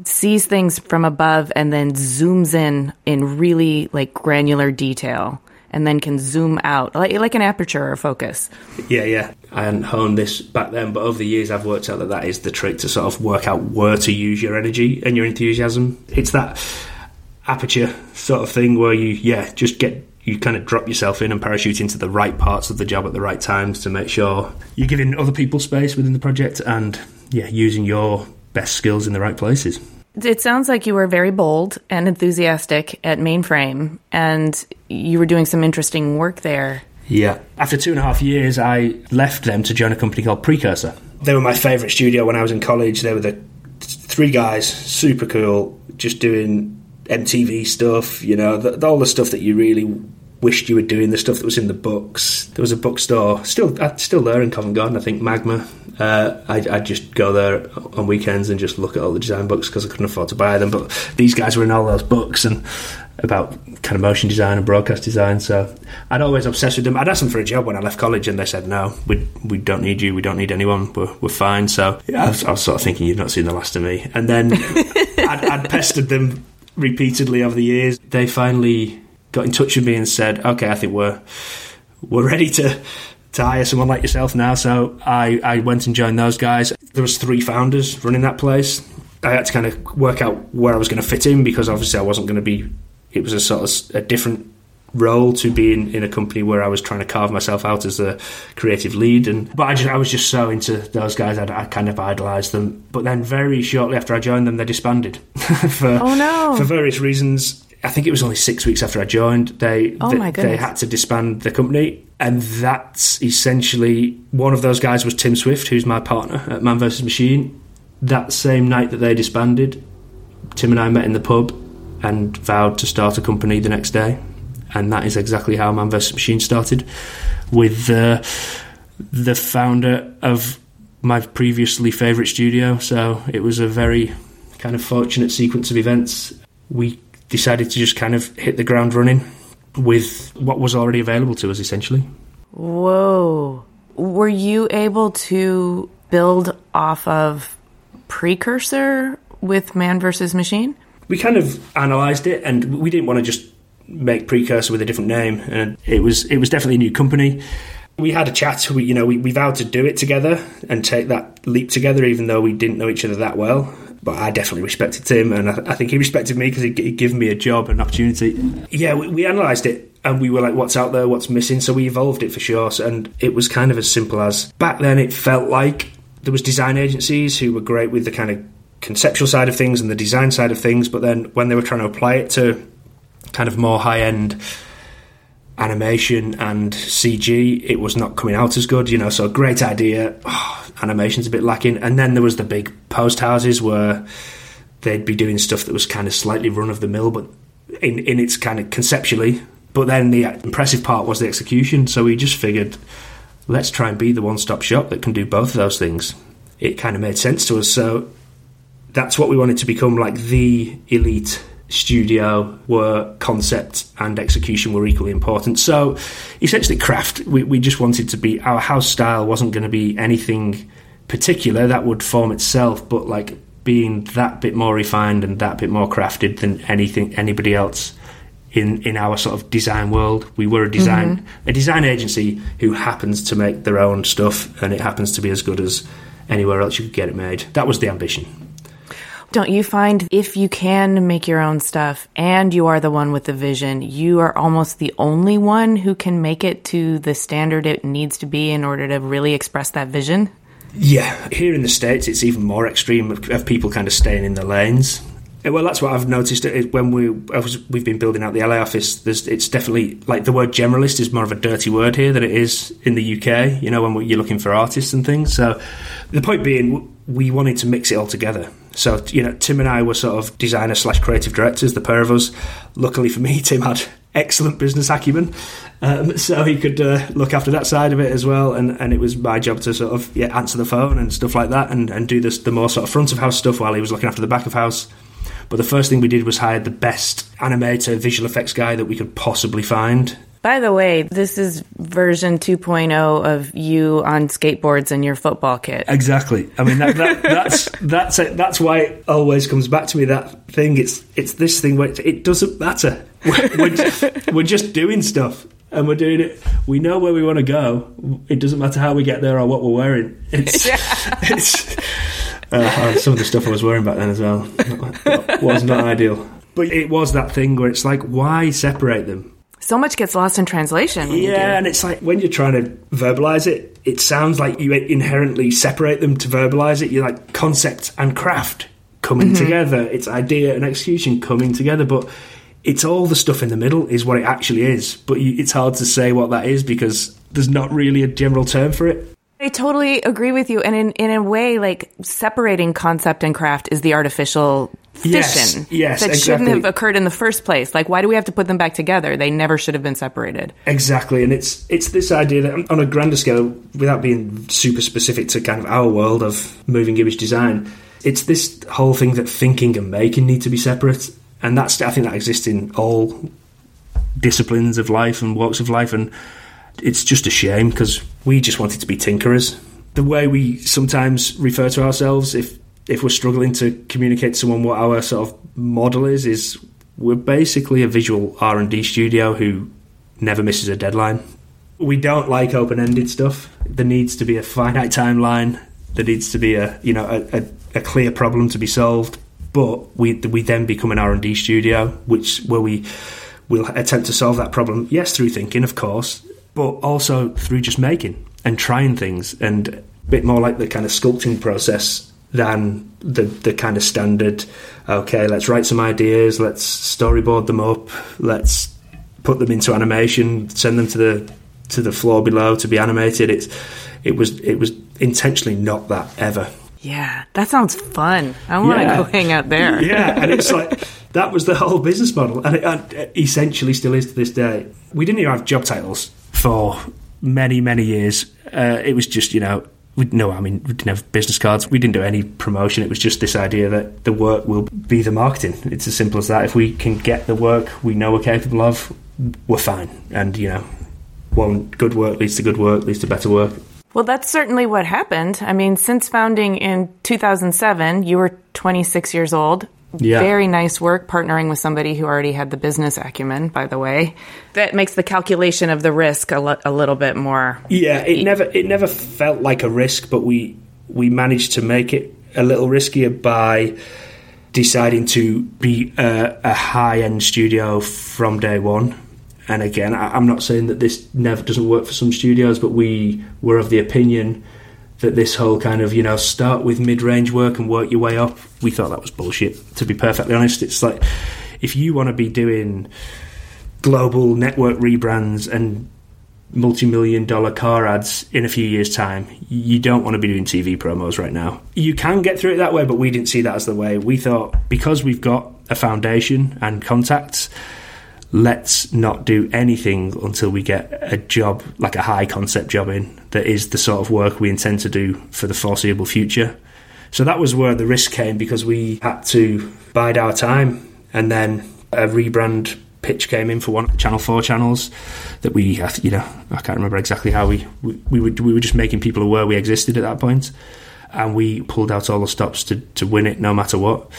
Speaker 2: sees things from above and then zooms in in really like granular detail and then can zoom out like, like an aperture or focus.
Speaker 1: Yeah, yeah. I hadn't honed this back then, but over the years I've worked out that that is the trick to sort of work out where to use your energy and your enthusiasm. It's that aperture sort of thing where you, yeah, just get you kind of drop yourself in and parachute into the right parts of the job at the right times to make sure you're giving other people space within the project and yeah, using your best skills in the right places.
Speaker 2: It sounds like you were very bold and enthusiastic at Mainframe, and you were doing some interesting work there.
Speaker 1: Yeah. After two and a half years, I left them to join a company called Precursor. They were my favourite studio when I was in college. They were the three guys, super cool, just doing MTV stuff, you know, the, all the stuff that you really wished you were doing, the stuff that was in the books. There was a bookstore, still uh, still there in Covent Garden, I think, Magma. Uh, I, I'd just go there on weekends and just look at all the design books because I couldn't afford to buy them. But these guys were in all those books and about kind of motion design and broadcast design. So I'd always obsessed with them. I'd asked them for a job when I left college, and they said, "No, we we don't need you. We don't need anyone. We're, we're fine." So yeah, I, was, I was sort of thinking, "You've not seen the last of me." And then I'd, I'd pestered them repeatedly over the years. They finally got in touch with me and said, "Okay, I think we're we're ready to." To hire someone like yourself now, so I, I went and joined those guys. There was three founders running that place. I had to kind of work out where I was going to fit in because obviously I wasn't going to be. It was a sort of a different role to being in, a company where I was trying to carve myself out as a creative lead. And but I just I was just so into those guys, I, I kind of idolised them. But then very shortly after I joined them, they disbanded for
Speaker 2: oh no
Speaker 1: for various reasons. I think it was only six weeks after I joined. They
Speaker 2: oh
Speaker 1: they, they had to disband the company, and that's essentially one of those guys was Tim Swift, who's my partner at Man vs Machine. That same night that they disbanded, Tim and I met in the pub and vowed to start a company the next day, and that is exactly how Man vs Machine started, with uh, the founder of my previously favourite studio. So it was a very kind of fortunate sequence of events. We decided to just kind of hit the ground running with what was already available to us, essentially.
Speaker 2: Whoa. Were you able to build off of Precursor with Man versus Machine?
Speaker 1: We kind of analysed it and we didn't want to just make Precursor with a different name. And it was it was definitely a new company. We had a chat. We, you know, we, we vowed to do it together and take that leap together, even though we didn't know each other that well but I definitely respected Tim, and I, I think he respected me because he, he gave me a job, an opportunity. Yeah, we, we analysed it, and we were like, "What's out there? What's missing?" So we evolved it for sure, and it was kind of as simple as back then. It felt like there was design agencies who were great with the kind of conceptual side of things and the design side of things, but then when they were trying to apply it to kind of more high end animation and CG, it was not coming out as good, you know. So, great idea. Oh, animation's a bit lacking. And then there was the big post houses where they'd be doing stuff that was kind of slightly run of the mill, but in, in its kind of conceptually. But then the impressive part was the execution. So we just figured, let's try and be the one stop shop that can do both of those things. It kind of made sense to us. So that's what we wanted to become like the elite studio were concept and execution were equally important. So essentially, craft, we, we just wanted to be, our house style wasn't going to be anything particular that would form itself, but like being that bit more refined and that bit more crafted than anything, anybody else. In, in our sort of design world, we were a design mm-hmm. a design agency who happens to make their own stuff, and it happens to be as good as anywhere else you could get it made. That was the ambition.
Speaker 2: Don't you find if you can make your own stuff and you are the one with the vision, you are almost the only one who can make it to the standard it needs to be in order to really express that vision?
Speaker 1: Yeah, here in the States, it's even more extreme of people kind of staying in the lanes. Eh, well, that's what I've noticed eh, when we eh, we've been building out the LA office. it's definitely like the word generalist is more of a dirty word here than it is in the UK. You know, when you're looking for artists and things. So, the point being, we wanted to mix it all together. So, you know, Tim and I were sort of designer slash creative directors, the pair of us. Luckily for me, Tim had excellent business acumen, um, so he could uh, look after that side of it as well. And, and it was my job to sort of yeah answer the phone and stuff like that, and, and do this the more sort of front of house stuff while he was looking after the back of house. But the first thing we did was hire the best animator, visual effects guy that we could possibly find.
Speaker 2: By the way, this is version 2.0 of you on skateboards and your football kit.
Speaker 1: Exactly. I mean, that, that, that's that's it. that's why it always comes back to me. That thing. It's it's this thing where it, it doesn't matter. We're, we're, we're just doing stuff and we're doing it. We know where we want to go. It doesn't matter how we get there or what we're wearing. It's, yeah. it's uh, some of the stuff I was wearing back then as well was not ideal. But it was that thing where it's like, why separate them?
Speaker 2: So much gets lost in translation.
Speaker 1: Yeah, and it's like when you're trying to verbalize it, it sounds like you inherently separate them to verbalize it. You're like concept and craft coming mm-hmm. together. It's idea and execution coming together, but it's all the stuff in the middle is what it actually is. But you, it's hard to say what that is because there's not really a general term for it.
Speaker 2: I totally agree with you. And in, in a way, like separating concept and craft is the artificial fission
Speaker 1: Yes, yes,
Speaker 2: that shouldn't have occurred in the first place. Like, why do we have to put them back together? They never should have been separated.
Speaker 1: Exactly, and it's it's this idea that on a grander scale, without being super specific to kind of our world of moving image design, it's this whole thing that thinking and making need to be separate, and that's I think that exists in all disciplines of life and walks of life, and it's just a shame because we just wanted to be tinkerers. The way we sometimes refer to ourselves, if if we're struggling to communicate to someone what our sort of model is, is we're basically a visual R and D studio who never misses a deadline. We don't like open ended stuff. There needs to be a finite timeline. There needs to be a you know a, a, a clear problem to be solved. But we we then become an R and D studio, which where we will attempt to solve that problem. Yes, through thinking, of course, but also through just making and trying things, and a bit more like the kind of sculpting process than the the kind of standard. Okay, let's write some ideas. Let's storyboard them up. Let's put them into animation. Send them to the to the floor below to be animated. It's it was it was intentionally not that ever.
Speaker 2: Yeah, that sounds fun. I want to
Speaker 1: Yeah.
Speaker 2: go hang out there.
Speaker 1: Yeah, and it's like that was the whole business model, and it, and it essentially still is to this day. We didn't even have job titles for many many years. Uh, it was just you know. We, no, I mean we didn't have business cards. We didn't do any promotion. It was just this idea that the work will be the marketing. It's as simple as that. If we can get the work we know we're capable of, we're fine. And you know, one good work leads to good work, leads to better work.
Speaker 2: Well, that's certainly what happened. I mean, since founding in 2007, you were 26 years old.
Speaker 1: Yeah.
Speaker 2: Very nice work partnering with somebody who already had the business acumen, by the way. That makes the calculation of the risk a, lo- a little bit more.
Speaker 1: Yeah, it never it never felt like a risk, but we we managed to make it a little riskier by deciding to be a, a high end studio from day one. And again, I, I'm not saying that this never doesn't work for some studios, but we were of the opinion that this whole kind of you know start with mid range work and work your way up. We thought that was bullshit. To be perfectly honest, it's like if you want to be doing global network rebrands and multi-million dollar car ads in a few years time you don't want to be doing tv promos right now you can get through it that way but we didn't see that as the way we thought because we've got a foundation and contacts let's not do anything until we get a job like a high concept job in that is the sort of work we intend to do for the foreseeable future so that was where the risk came because we had to bide our time and then a rebrand pitch came in for one Channel 4 channels that we, you know, I can't remember exactly how we, we, we, were, we were just making people aware we existed at that point and we pulled out all the stops to, to win it no matter what.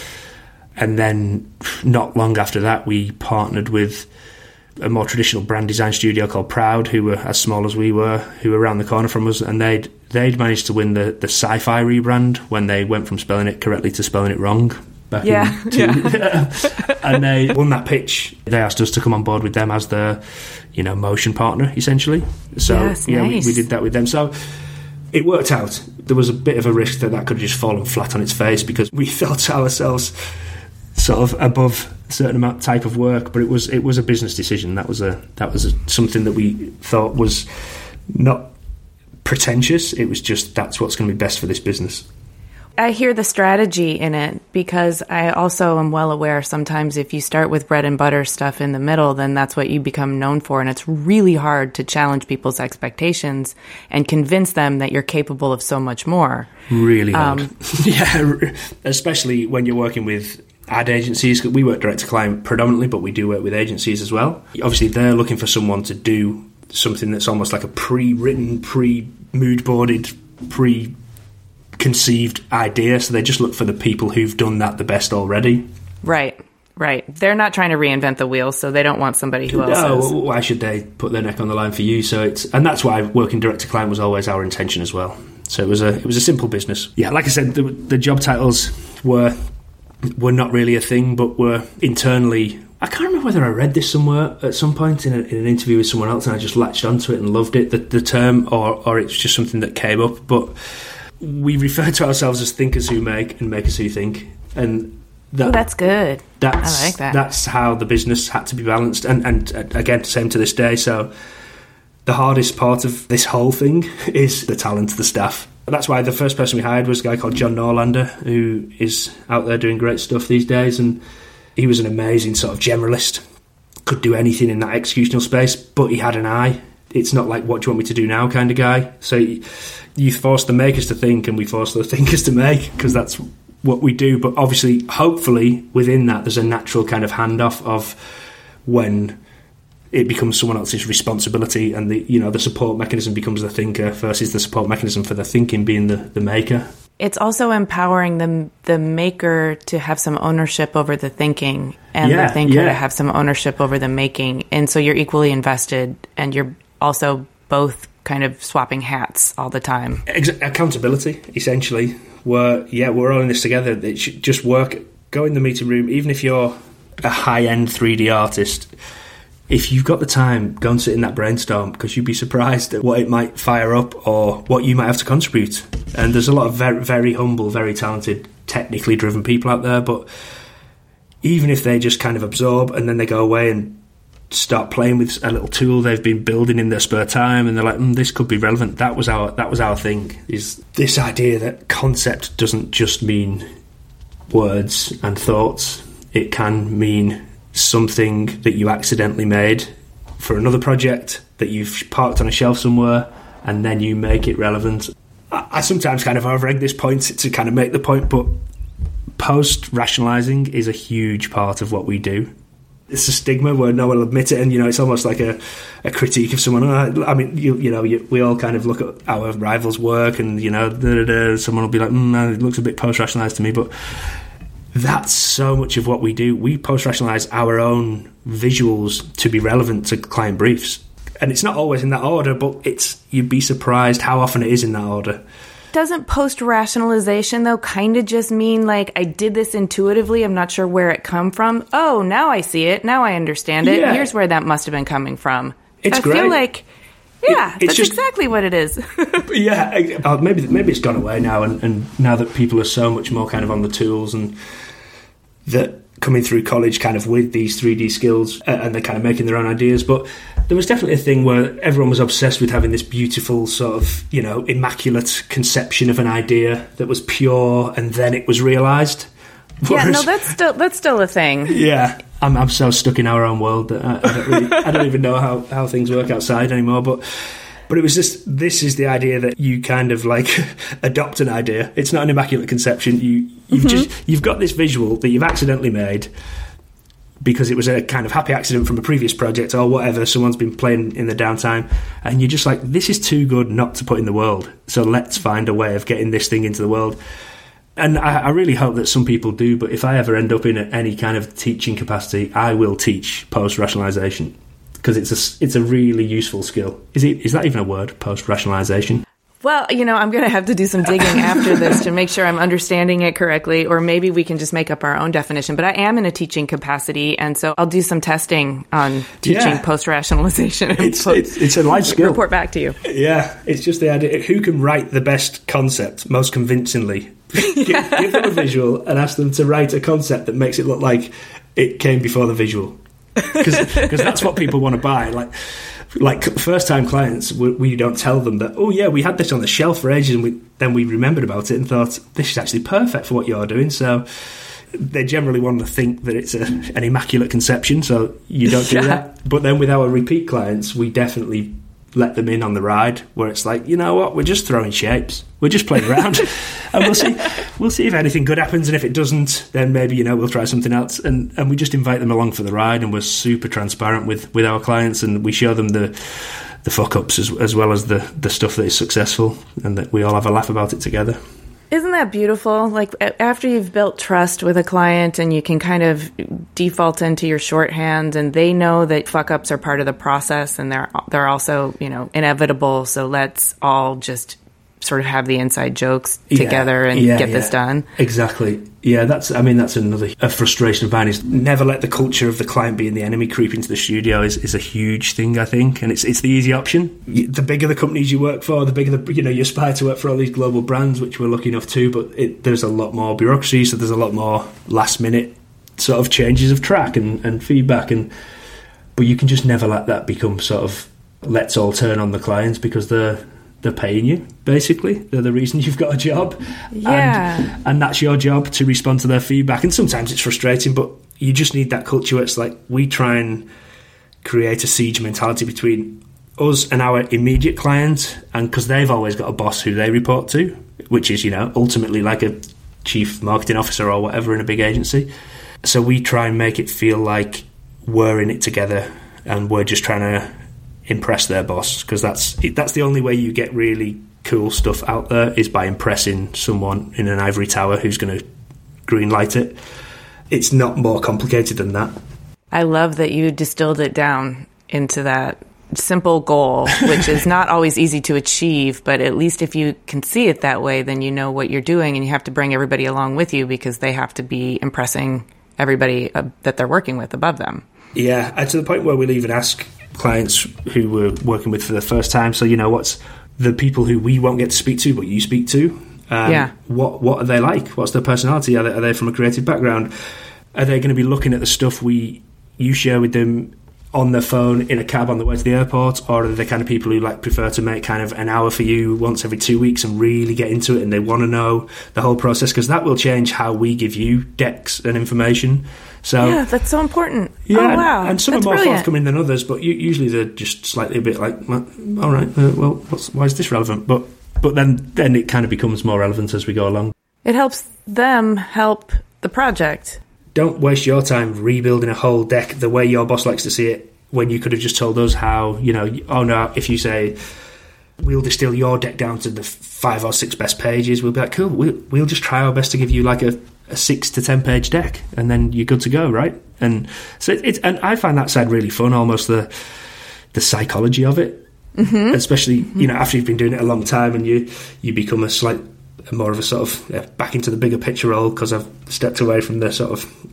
Speaker 1: And then not long after that, we partnered with a more traditional brand design studio called Proud, who were as small as we were, who were around the corner from us, and they'd they'd managed to win the the sci-fi rebrand when they went from spelling it correctly to spelling it wrong. Back
Speaker 2: Yeah,
Speaker 1: in two, and they won that pitch. They asked us to come on board with them as their, you know, motion partner essentially. So
Speaker 2: Yes,
Speaker 1: yeah, we, we did that with them. So it worked out. There was a bit of a risk that that could have just fallen flat on its face because we felt ourselves sort of above a certain amount type of work, but it was it was a business decision. That was a that was a, something that we thought was not pretentious. It was just that's what's going to be best for this business.
Speaker 2: I hear the strategy in it because I also am well aware sometimes if you start with bread and butter stuff in the middle, then that's what you become known for. And it's really hard to challenge people's expectations and convince them that you're capable of so much more.
Speaker 1: Really hard.
Speaker 2: Um,
Speaker 1: yeah, especially when you're working with ad agencies. We work direct to client predominantly, but we do work with agencies as well. Obviously, they're looking for someone to do something that's almost like a pre-written, pre-mood boarded, pre-conceived idea. So they just look for the people who've done that the best already.
Speaker 2: Right, right. They're not trying to reinvent the wheel, so they don't want somebody who else
Speaker 1: No,
Speaker 2: is.
Speaker 1: why should they put their neck on the line for you? So it's and that's why working direct to client was always our intention as well. So it was a it was a simple business. Yeah, like I said, the, the job titles were were not really a thing, but were internally. I can't remember whether I read this somewhere at some point in, a, in an interview with someone else, and I just latched onto it and loved it. The, the term, or or it's just something that came up, but. We refer to ourselves as thinkers who make and makers who think. and
Speaker 2: that, Ooh, that's good.
Speaker 1: That's
Speaker 2: I like that.
Speaker 1: That's how the business had to be balanced, and and again, same to this day. So the hardest part of this whole thing is the talent of the staff. That's why the first person we hired was a guy called John Noorlander, who is out there doing great stuff these days, and he was an amazing sort of generalist. Could do anything in that executional space, but he had an eye. It's not like what do you want me to do now kind of guy. So you force the makers to think, and we force the thinkers to make because that's what we do. But obviously, hopefully, within that, there's a natural kind of handoff of when it becomes someone else's responsibility, and the you know the support mechanism becomes the thinker versus the support mechanism for the thinking being the, the maker.
Speaker 2: It's also empowering the the maker to have some ownership over the thinking, and yeah, the thinker yeah. to have some ownership over the making, and so you're equally invested, and you're also both kind of swapping hats all the time.
Speaker 1: Ex- accountability, essentially. Where yeah, we're all in this together. It should just work. Go in the meeting room, even if you're a high end 3D artist. If you've got the time, go and sit in that brainstorm because you'd be surprised at what it might fire up or what you might have to contribute. And there's a lot of very, very humble, very talented, technically driven people out there, but even if they just kind of absorb and then they go away and start playing with a little tool they've been building in their spare time, and they're like, mm, "This could be relevant." That was our that was our thing. Is this idea that concept doesn't just mean words and thoughts; it can mean something that you accidentally made for another project that you've parked on a shelf somewhere, and then you make it relevant. I, I sometimes kind of overegg this point to kind of make the point, but post rationalizing is a huge part of what we do it's a stigma where no one will admit it, and you know it's almost like a, a critique of someone. I mean, you you know, you, we all kind of look at our rivals' work, and you know, da, da, da, someone will be like, mm, "It looks a bit post-rationalized to me," but that's so much of what we do. We post-rationalize our own visuals to be relevant to client briefs, and it's not always in that order, but it's you'd be surprised how often it is in that order.
Speaker 2: Doesn't post rationalization though kind of just mean like I did this intuitively, I'm not sure where it come from. Oh, now I see it. Now I understand it. Yeah. Here's where that must have been coming from.
Speaker 1: It's
Speaker 2: I
Speaker 1: great.
Speaker 2: feel like yeah, it, that's just, exactly what it is.
Speaker 1: yeah, uh, maybe maybe it's gone away now, and, and now that people are so much more kind of on the tools and that coming through college kind of with these 3D skills uh, and they're kind of making their own ideas. But there was definitely a thing where everyone was obsessed with having this beautiful sort of, you know, immaculate conception of an idea that was pure and then it was realised.
Speaker 2: Yeah, no, that's still that's still a thing.
Speaker 1: Yeah, I'm, I'm so stuck in our own world that I, I don't really, I don't even know how, how things work outside anymore. But but it was just this is the idea that you kind of like adopt an idea. It's not an immaculate conception. You you've mm-hmm. just you've got this visual that you've accidentally made because it was a kind of happy accident from a previous project or whatever. Someone's been playing in the downtime, and you're just like, this is too good not to put in the world. So let's find a way of getting this thing into the world. And I, I really hope that some people do. But if I ever end up in any kind of teaching capacity, I will teach post rationalization because it's a it's a really useful skill. Is it is that even a word? Post rationalization.
Speaker 2: Well, you know, I'm going to have to do some digging after this to make sure I'm understanding it correctly, or maybe we can just make up our own definition. But I am in a teaching capacity, and so I'll do some testing on teaching yeah. post rationalization.
Speaker 1: It's, it's, it's, a life skill.
Speaker 2: Report back to you.
Speaker 1: Yeah, it's just the idea who can write the best concept most convincingly. give, give them a visual and ask them to write a concept that makes it look like it came before the visual because that's what people want to buy. Like, like first time clients, we, we, don't tell them that. Oh yeah, we had this on the shelf for ages, and we, then we remembered about it and thought this is actually perfect for what you're doing. So they generally want to think that it's a, an immaculate conception. So you don't do yeah. that. But then with our repeat clients, we definitely let them in on the ride where it's like, you know what, we're just throwing shapes. We're just playing around. and we'll see we'll see if anything good happens and if it doesn't, then maybe, you know, we'll try something else. And and we just invite them along for the ride and we're super transparent with, with our clients and we show them the the fuck ups as, as well as the, the stuff that is successful and that we all have a laugh about it together.
Speaker 2: Isn't that beautiful? Like after you've built trust with a client and you can kind of default into your shorthand and they know that fuck ups are part of the process and they're they're also, you know, inevitable, so let's all just sort of have the inside jokes
Speaker 1: Yeah,
Speaker 2: together and
Speaker 1: yeah,
Speaker 2: get this done.
Speaker 1: Exactly. Yeah, that's. I mean, that's another a frustration of mine is never let the culture of the client being the enemy creep into the studio is, is a huge thing. I think, and it's it's the easy option. The bigger the companies you work for, the bigger the you know you aspire to work for all these global brands, which we're lucky enough to. But it, there's a lot more bureaucracy, so there's a lot more last minute sort of changes of track and, and feedback, and but you can just never let that become sort of let's all turn on the clients because they're they're paying you basically. They're the reason you've got a job.
Speaker 2: Yeah.
Speaker 1: and, and that's your job to respond to their feedback. And sometimes it's frustrating but you just need that culture where it's like we try and create a siege mentality between us and our immediate clients and because they've always got a boss who they report to which is you know ultimately like a chief marketing officer or whatever in a big agency. So we try and make it feel like we're in it together and we're just trying to impress their boss because that's that's the only way you get really cool stuff out there is by impressing someone in an ivory tower who's going to green light it. It's not more complicated than that.
Speaker 2: I love that you distilled it down into that simple goal, which is not always easy to achieve, but at least if you can see it that way, then you know what you're doing and you have to bring everybody along with you because they have to be impressing everybody uh, that they're working with above them.
Speaker 1: Yeah, and to the point where we'll even ask clients who we're working with for the first time. So you know, what's the people who we won't get to speak to, but you speak to? Um,
Speaker 2: Yeah.
Speaker 1: What What are they like? What's their personality? Are they, are they from a creative background? Are they going to be looking at the stuff we you share with them on their phone in a cab on the way to the airport, or are they the kind of people who like prefer to make kind of an hour for you once every two weeks and really get into it and they want to know the whole process because that will change how we give you decks and information. So
Speaker 2: Yeah, that's so important.
Speaker 1: yeah,
Speaker 2: oh,
Speaker 1: and-
Speaker 2: wow.
Speaker 1: and, some
Speaker 2: that's
Speaker 1: are more
Speaker 2: brilliant.
Speaker 1: forthcoming than others, but usually they're just slightly a bit like, all right, uh, well, what's, why is this relevant? But but then then it kind of becomes more relevant as we go along.
Speaker 2: It helps them help the project.
Speaker 1: Don't waste your time rebuilding a whole deck the way your boss likes to see it. When you could have just told us how, you know, oh no, if you say we'll distill your deck down to the five or six best pages, we'll be like, cool, we'll, we'll just try our best to give you like a, a six to ten page deck, and then you're good to go, right? And so it, it's and I find that side really fun, almost the the psychology of it, mm-hmm. especially you know after you've been doing it a long time and you you become a slight more of a sort of back into the bigger picture role because I've stepped away from the sort of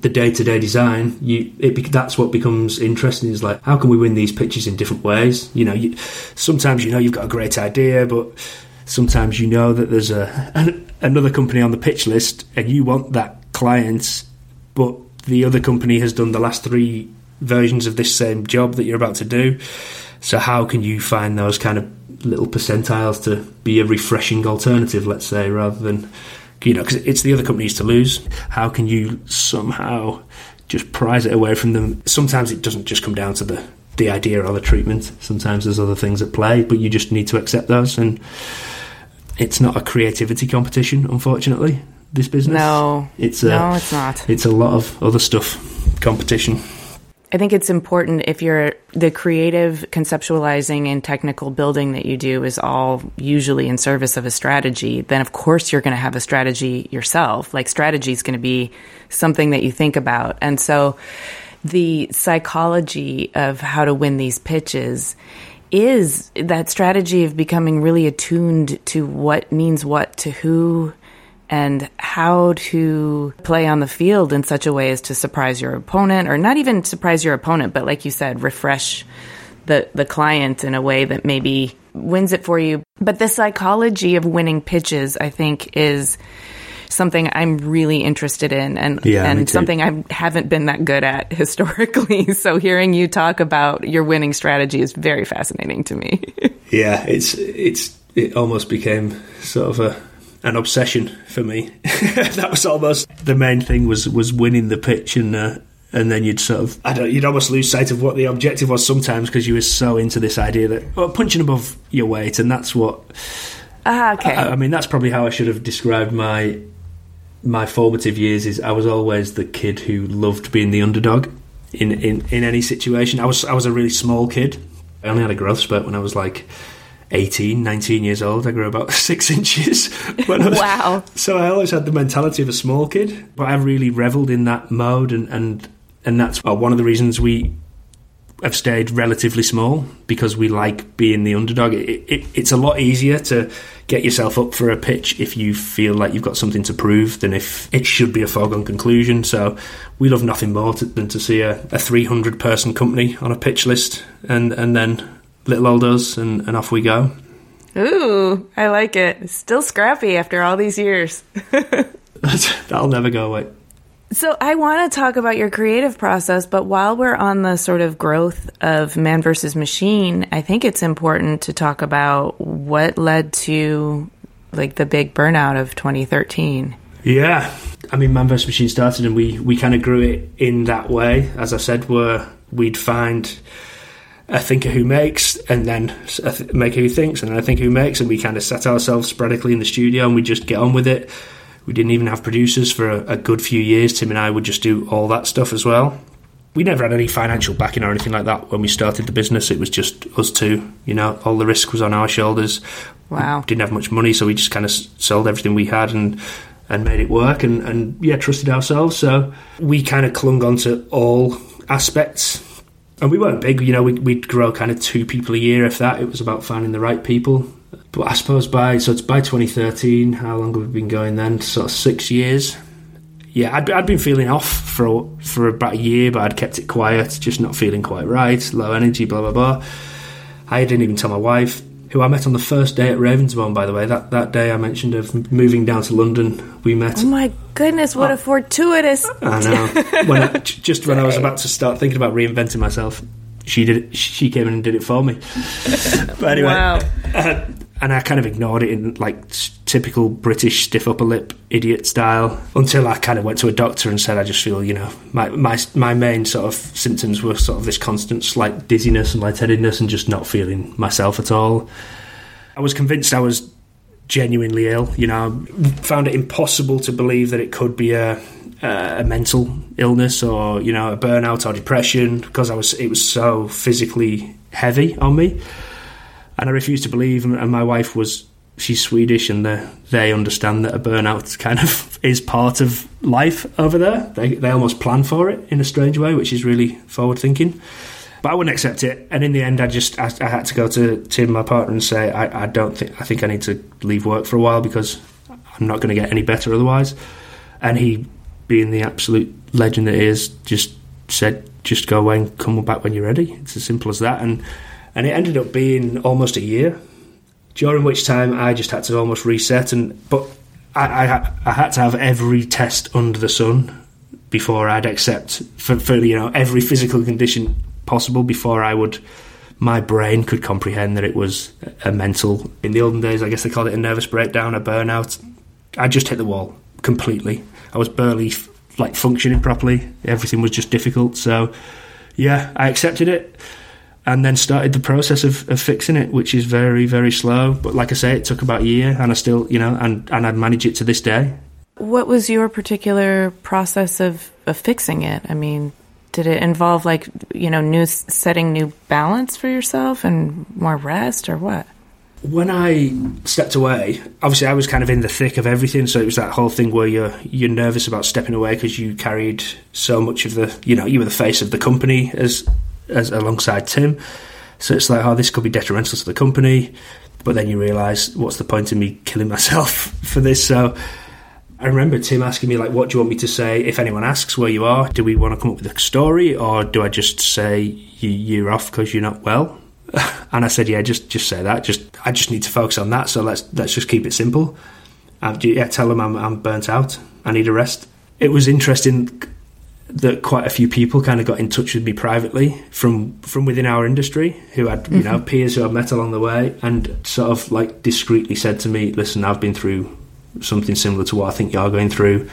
Speaker 1: the day to day design. You it that's what becomes interesting is like how can we win these pitches in different ways? You know, you, sometimes you know you've got a great idea, but sometimes you know that there's a an, another company on the pitch list and you want that client, but the other company has done the last three versions of this same job that you're about to do. So how can you find those kind of little percentiles to be a refreshing alternative, let's say, rather than you know, because it's the other companies to lose. How can you somehow just prize it away from them? Sometimes it doesn't just come down to the the idea or the treatment. Sometimes there's other things at play, but you just need to accept those. And it's not a creativity competition, unfortunately. This business,
Speaker 2: No.
Speaker 1: it's a,
Speaker 2: No, it's not.
Speaker 1: It's a lot of other stuff competition.
Speaker 2: I think it's important if you're the creative conceptualizing and technical building that you do is all usually in service of a strategy, then of course you're going to have a strategy yourself. Like strategy is going to be something that you think about. And so the psychology of how to win these pitches is that strategy of becoming really attuned to what means what to who and how to play on the field in such a way as to surprise your opponent or not even surprise your opponent but like you said refresh the the client in a way that maybe wins it for you. But the psychology of winning pitches i think is something i'm really interested in and
Speaker 1: Yeah,
Speaker 2: and something i haven't been that good at historically so hearing you talk about your winning strategy is very fascinating to me
Speaker 1: Yeah, it's it's it almost became sort of a an obsession for me. that was almost the main thing was was winning the pitch and. Uh, and then you'd sort of, I don't, you'd almost lose sight of what the objective was sometimes because you were so into this idea that well, punching above your weight, and that's what.
Speaker 2: ah okay
Speaker 1: I, I mean, that's probably how I should have described my my formative years. Is I was always the kid who loved being the underdog in, in, in any situation. I was I was a really small kid. I only had a growth spurt when I was like 18, 19 years old. I grew about six inches. was-
Speaker 2: Wow.
Speaker 1: So I always had the mentality of a small kid, but I really revelled in that mode, and and and that's uh, one of the reasons we have stayed relatively small because we like being the underdog. It, it, it's a lot easier to get yourself up for a pitch if you feel like you've got something to prove than if it should be a foregone conclusion. So we love nothing more to, than to see a, a 300 person company on a pitch list and, and then little old us and, and off we go.
Speaker 2: Ooh, I like it. Still scrappy after all these years.
Speaker 1: That'll never go away.
Speaker 2: So I want to talk about your creative process, but while we're on the sort of growth of Man versus Machine, I think it's important to talk about what led to like the big burnout of 2013.
Speaker 1: Yeah, I mean, Man vs Machine started, and we we kind of grew it in that way. As I said, where we'd find a thinker who makes, and then a th- maker who thinks, and then a thinker who makes, and we kind of set ourselves sporadically in the studio, and we just get on with it. We didn't even have producers for a, a good few years. Tim and I would just do all that stuff as well. We never had any financial backing or anything like that when we started the business. It was just us two. You know, all the risk was on our shoulders.
Speaker 2: Wow.
Speaker 1: We didn't have much money, so we just kind of sold everything we had and and made it work and, and yeah, trusted ourselves. So we kind of clung on to all aspects. And we weren't big, you know, we'd, we'd grow kind of two people a year, if that. It was about finding the right people. But I suppose by, so it's by 2013, how long have we been going then? Sort of six years. Yeah, I'd, I'd been feeling off for for about a year, but I'd kept it quiet, just not feeling quite right, low energy, blah, blah, blah. I didn't even tell my wife who I met on the first day at Ravensbourne, by the way. That that day I mentioned of moving down to London, we met.
Speaker 2: Oh my goodness, what a fortuitous.
Speaker 1: I know. when I, just when I was about to start thinking about reinventing myself, she did. It, she came in and did it for me. But anyway,
Speaker 2: Wow.
Speaker 1: uh, and I kind of ignored it in like typical British stiff upper lip idiot style until I kind of went to a doctor and said I just feel you know my my my main sort of symptoms were sort of this constant slight dizziness and lightheadedness and just not feeling myself at all. I was convinced I was genuinely ill. You know, I found it impossible to believe that it could be a a mental illness or you know a burnout or depression because I was it was so physically heavy on me, and I refused to believe. And my wife was she's Swedish and they they understand that a burnout kind of is part of life over there. They they almost plan for it in a strange way, which is really forward thinking. But I wouldn't accept it, and in the end, I just I, I had to go to Tim, my partner, and say I, I don't think I think I need to leave work for a while because I'm not going to get any better otherwise. And he, being the absolute legend that he is, just said, "Just go away and come back when you're ready." It's as simple as that. And and it ended up being almost a year, during which time I just had to almost reset. And but I I, I had to have every test under the sun before I'd accept for, for you know every physical condition possible before I would my brain could comprehend that it was a mental in the olden days I guess they called it a nervous breakdown a burnout. I just hit the wall completely. I was barely like functioning properly. Everything was just difficult. So yeah I accepted it and then started the process of, of fixing it which is very very slow but like I say it took about a year and I still you know and, and I'd manage it to this day
Speaker 2: What was your particular process of, of fixing it? I mean, did it involve like, you know, new setting new balance for yourself and more rest or what?
Speaker 1: when I stepped away, obviously I was kind of in the thick of everything. So it was that whole thing where you're you're nervous about stepping away because you carried so much of the, you know, you were the face of the company as as alongside Tim. So it's like, oh, this could be detrimental to the company. But then you realise, what's the point in me killing myself for this? So I remember Tim asking me, like, what do you want me to say if anyone asks where you are? Do we want to come up with a story, or do I just say you, you're off because you're not well? and I said, yeah, just just say that. Just I just need to focus on that. So let's let's just keep it simple. And yeah, tell them I'm I'm burnt out. I need a rest. It was interesting that quite a few people kind of got in touch with me privately from from within our industry who had you know peers who I've met along the way and sort of like discreetly said to me, "Listen, I've been through something similar to what I think you're going through."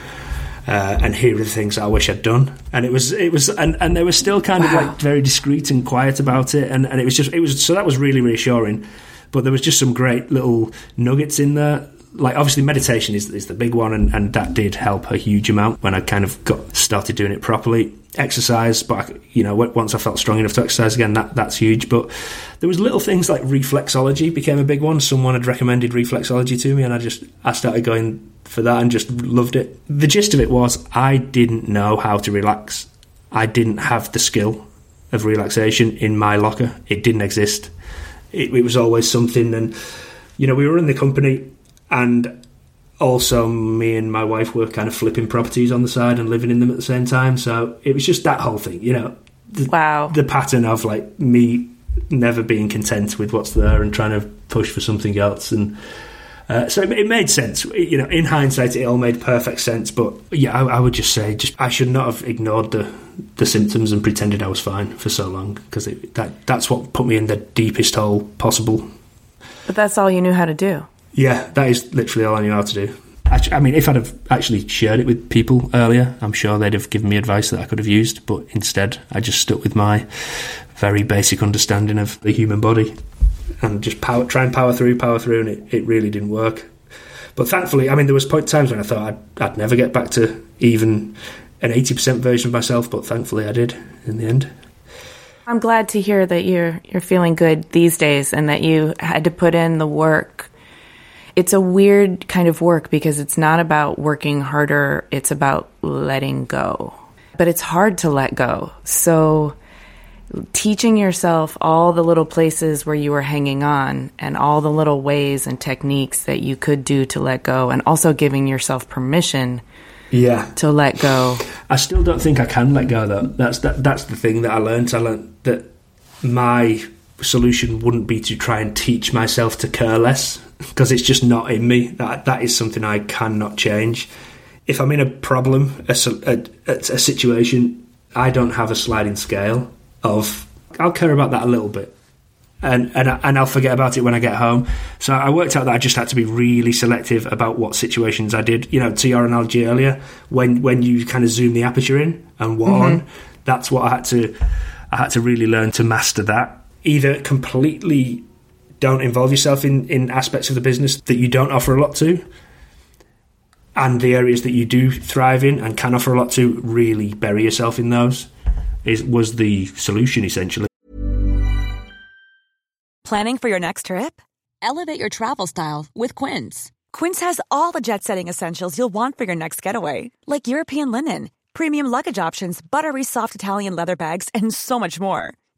Speaker 1: Uh, and here are the things I wish I'd done. And it was, it was, and, and they were still kind of like very discreet and quiet about it. And, and it was just, it was, so that was really reassuring. But there was just some great little nuggets in there. Like obviously meditation is, is the big one, and, and that did help a huge amount when I kind of got started doing it properly. Exercise, but I, you know, once I felt strong enough to exercise again, that that's huge. But there was little things like reflexology became a big one. Someone had recommended reflexology to me, and I just I started going for that and just loved it. The gist of it was I didn't know how to relax. I didn't have the skill of relaxation in my locker. It didn't exist. It, it was always something, and you know, we were in the company, and also me and my wife were kind of flipping properties on the side and living in them at the same time. So it was just that whole thing, you know. The,
Speaker 2: wow.
Speaker 1: The pattern of like me never being content with what's there and trying to push for something else and. Uh, so it, it, made sense, you know. In hindsight, it all made perfect sense. But yeah, I, I, would just say, just I should not have ignored the the symptoms and pretended I was fine for so long because that that's what put me in the deepest hole possible.
Speaker 2: But that's all you knew how to do.
Speaker 1: Yeah, that is literally all I knew how to do. I mean, if I'd have actually shared it with people earlier, I'm sure they'd have given me advice that I could have used. But instead, I just stuck with my very basic understanding of the human body and just power, try and power through, power through, and it, it really didn't work. But thankfully, I mean, there was point times when I thought I'd, I'd never get back to even an 80% version of myself, but thankfully I did in the end.
Speaker 2: I'm glad to hear that you're you're feeling good these days and that you had to put in the work it's a weird kind of work because it's not about working harder, it's about letting go. But it's hard to let go. So, teaching yourself all the little places where you were hanging on and all the little ways and techniques that you could do to let go, and also giving yourself permission
Speaker 1: yeah.
Speaker 2: to let go.
Speaker 1: I still don't think i can let go though. That's that, that's the thing that i learned. I learned that my solution wouldn't be to try and teach myself to care less because it's just not in me. That that is something I cannot change. If I'm in a problem, a, a, a situation, I don't have a sliding scale of. I'll care about that a little bit, and and and I'll forget about it when I get home. So I worked out that I just had to be really selective about what situations I did. You know, to your analogy earlier, when when you kind of zoom the aperture in and what mm-hmm. on, that's what I had to. I had to really learn to master that. Either completely don't involve yourself in, in aspects of the business that you don't offer a lot to. And the areas that you do thrive in and can offer a lot to, really bury yourself in those. Is was the solution essentially.
Speaker 7: Planning for your next trip? Elevate your travel style with Quince. Quince has all the jet setting essentials you'll want for your next getaway, like European linen, premium luggage options, buttery soft Italian leather bags, and so much more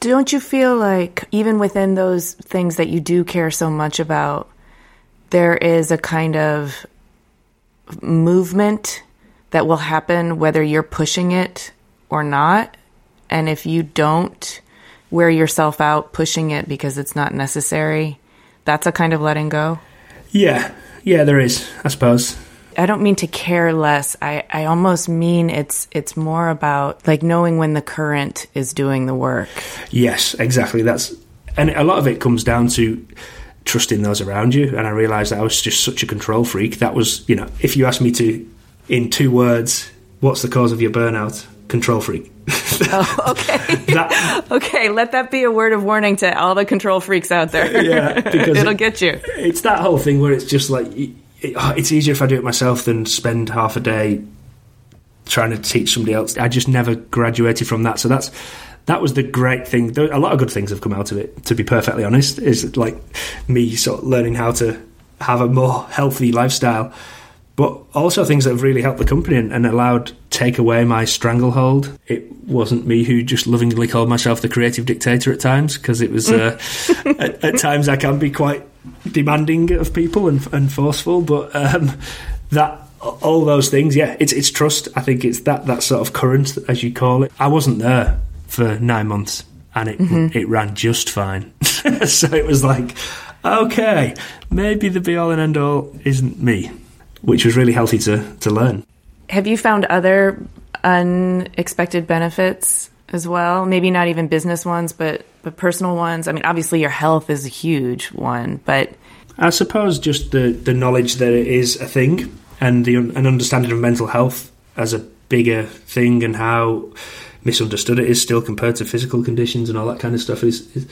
Speaker 2: Don't you feel like, even within those things that you do care so much about, there is a kind of movement that will happen whether you're pushing it or not? And if you don't wear yourself out pushing it because it's not necessary, that's a kind of letting go?
Speaker 1: Yeah, yeah, there is, I suppose.
Speaker 2: I don't mean to care less. I, I almost mean it's it's more about like knowing when the current is doing the work.
Speaker 1: Yes, exactly. That's and a lot of it comes down to trusting those around you. And I realised that I was just such a control freak. That was, you know, if you asked me to, in two words, what's the cause of your burnout? Control freak.
Speaker 2: oh, okay. that, okay, let that be a word of warning to all the control freaks out there.
Speaker 1: Yeah,
Speaker 2: because it'll it, get you.
Speaker 1: It's that whole thing where it's just like it, uh, it's easier if I do it myself than spend half a day trying to teach somebody else. I just never graduated from that. So that's that was the great thing. A lot of good things have come out of it. To be perfectly honest, is like me sort of learning how to have a more healthy lifestyle but also things that have really helped the company and, and, allowed take away my stranglehold. It wasn't me who just lovingly called myself the creative dictator at times because it was uh, at, at, times I can be quite demanding of people and, and forceful, but um, that all those things, yeah, it's it's trust. I think it's that that sort of current as you call it. I wasn't there for nine months. and it it ran just fine. so it was like, okay, maybe the be all and end all isn't me, which was really healthy to to learn.
Speaker 2: Have you found other unexpected benefits as well? Maybe not even business ones, but but personal ones. I mean, obviously your health is a huge one, but
Speaker 1: I suppose just the the knowledge that it is a thing and the an understanding of mental health as a bigger thing and how misunderstood it is still compared to physical conditions and all that kind of stuff is, is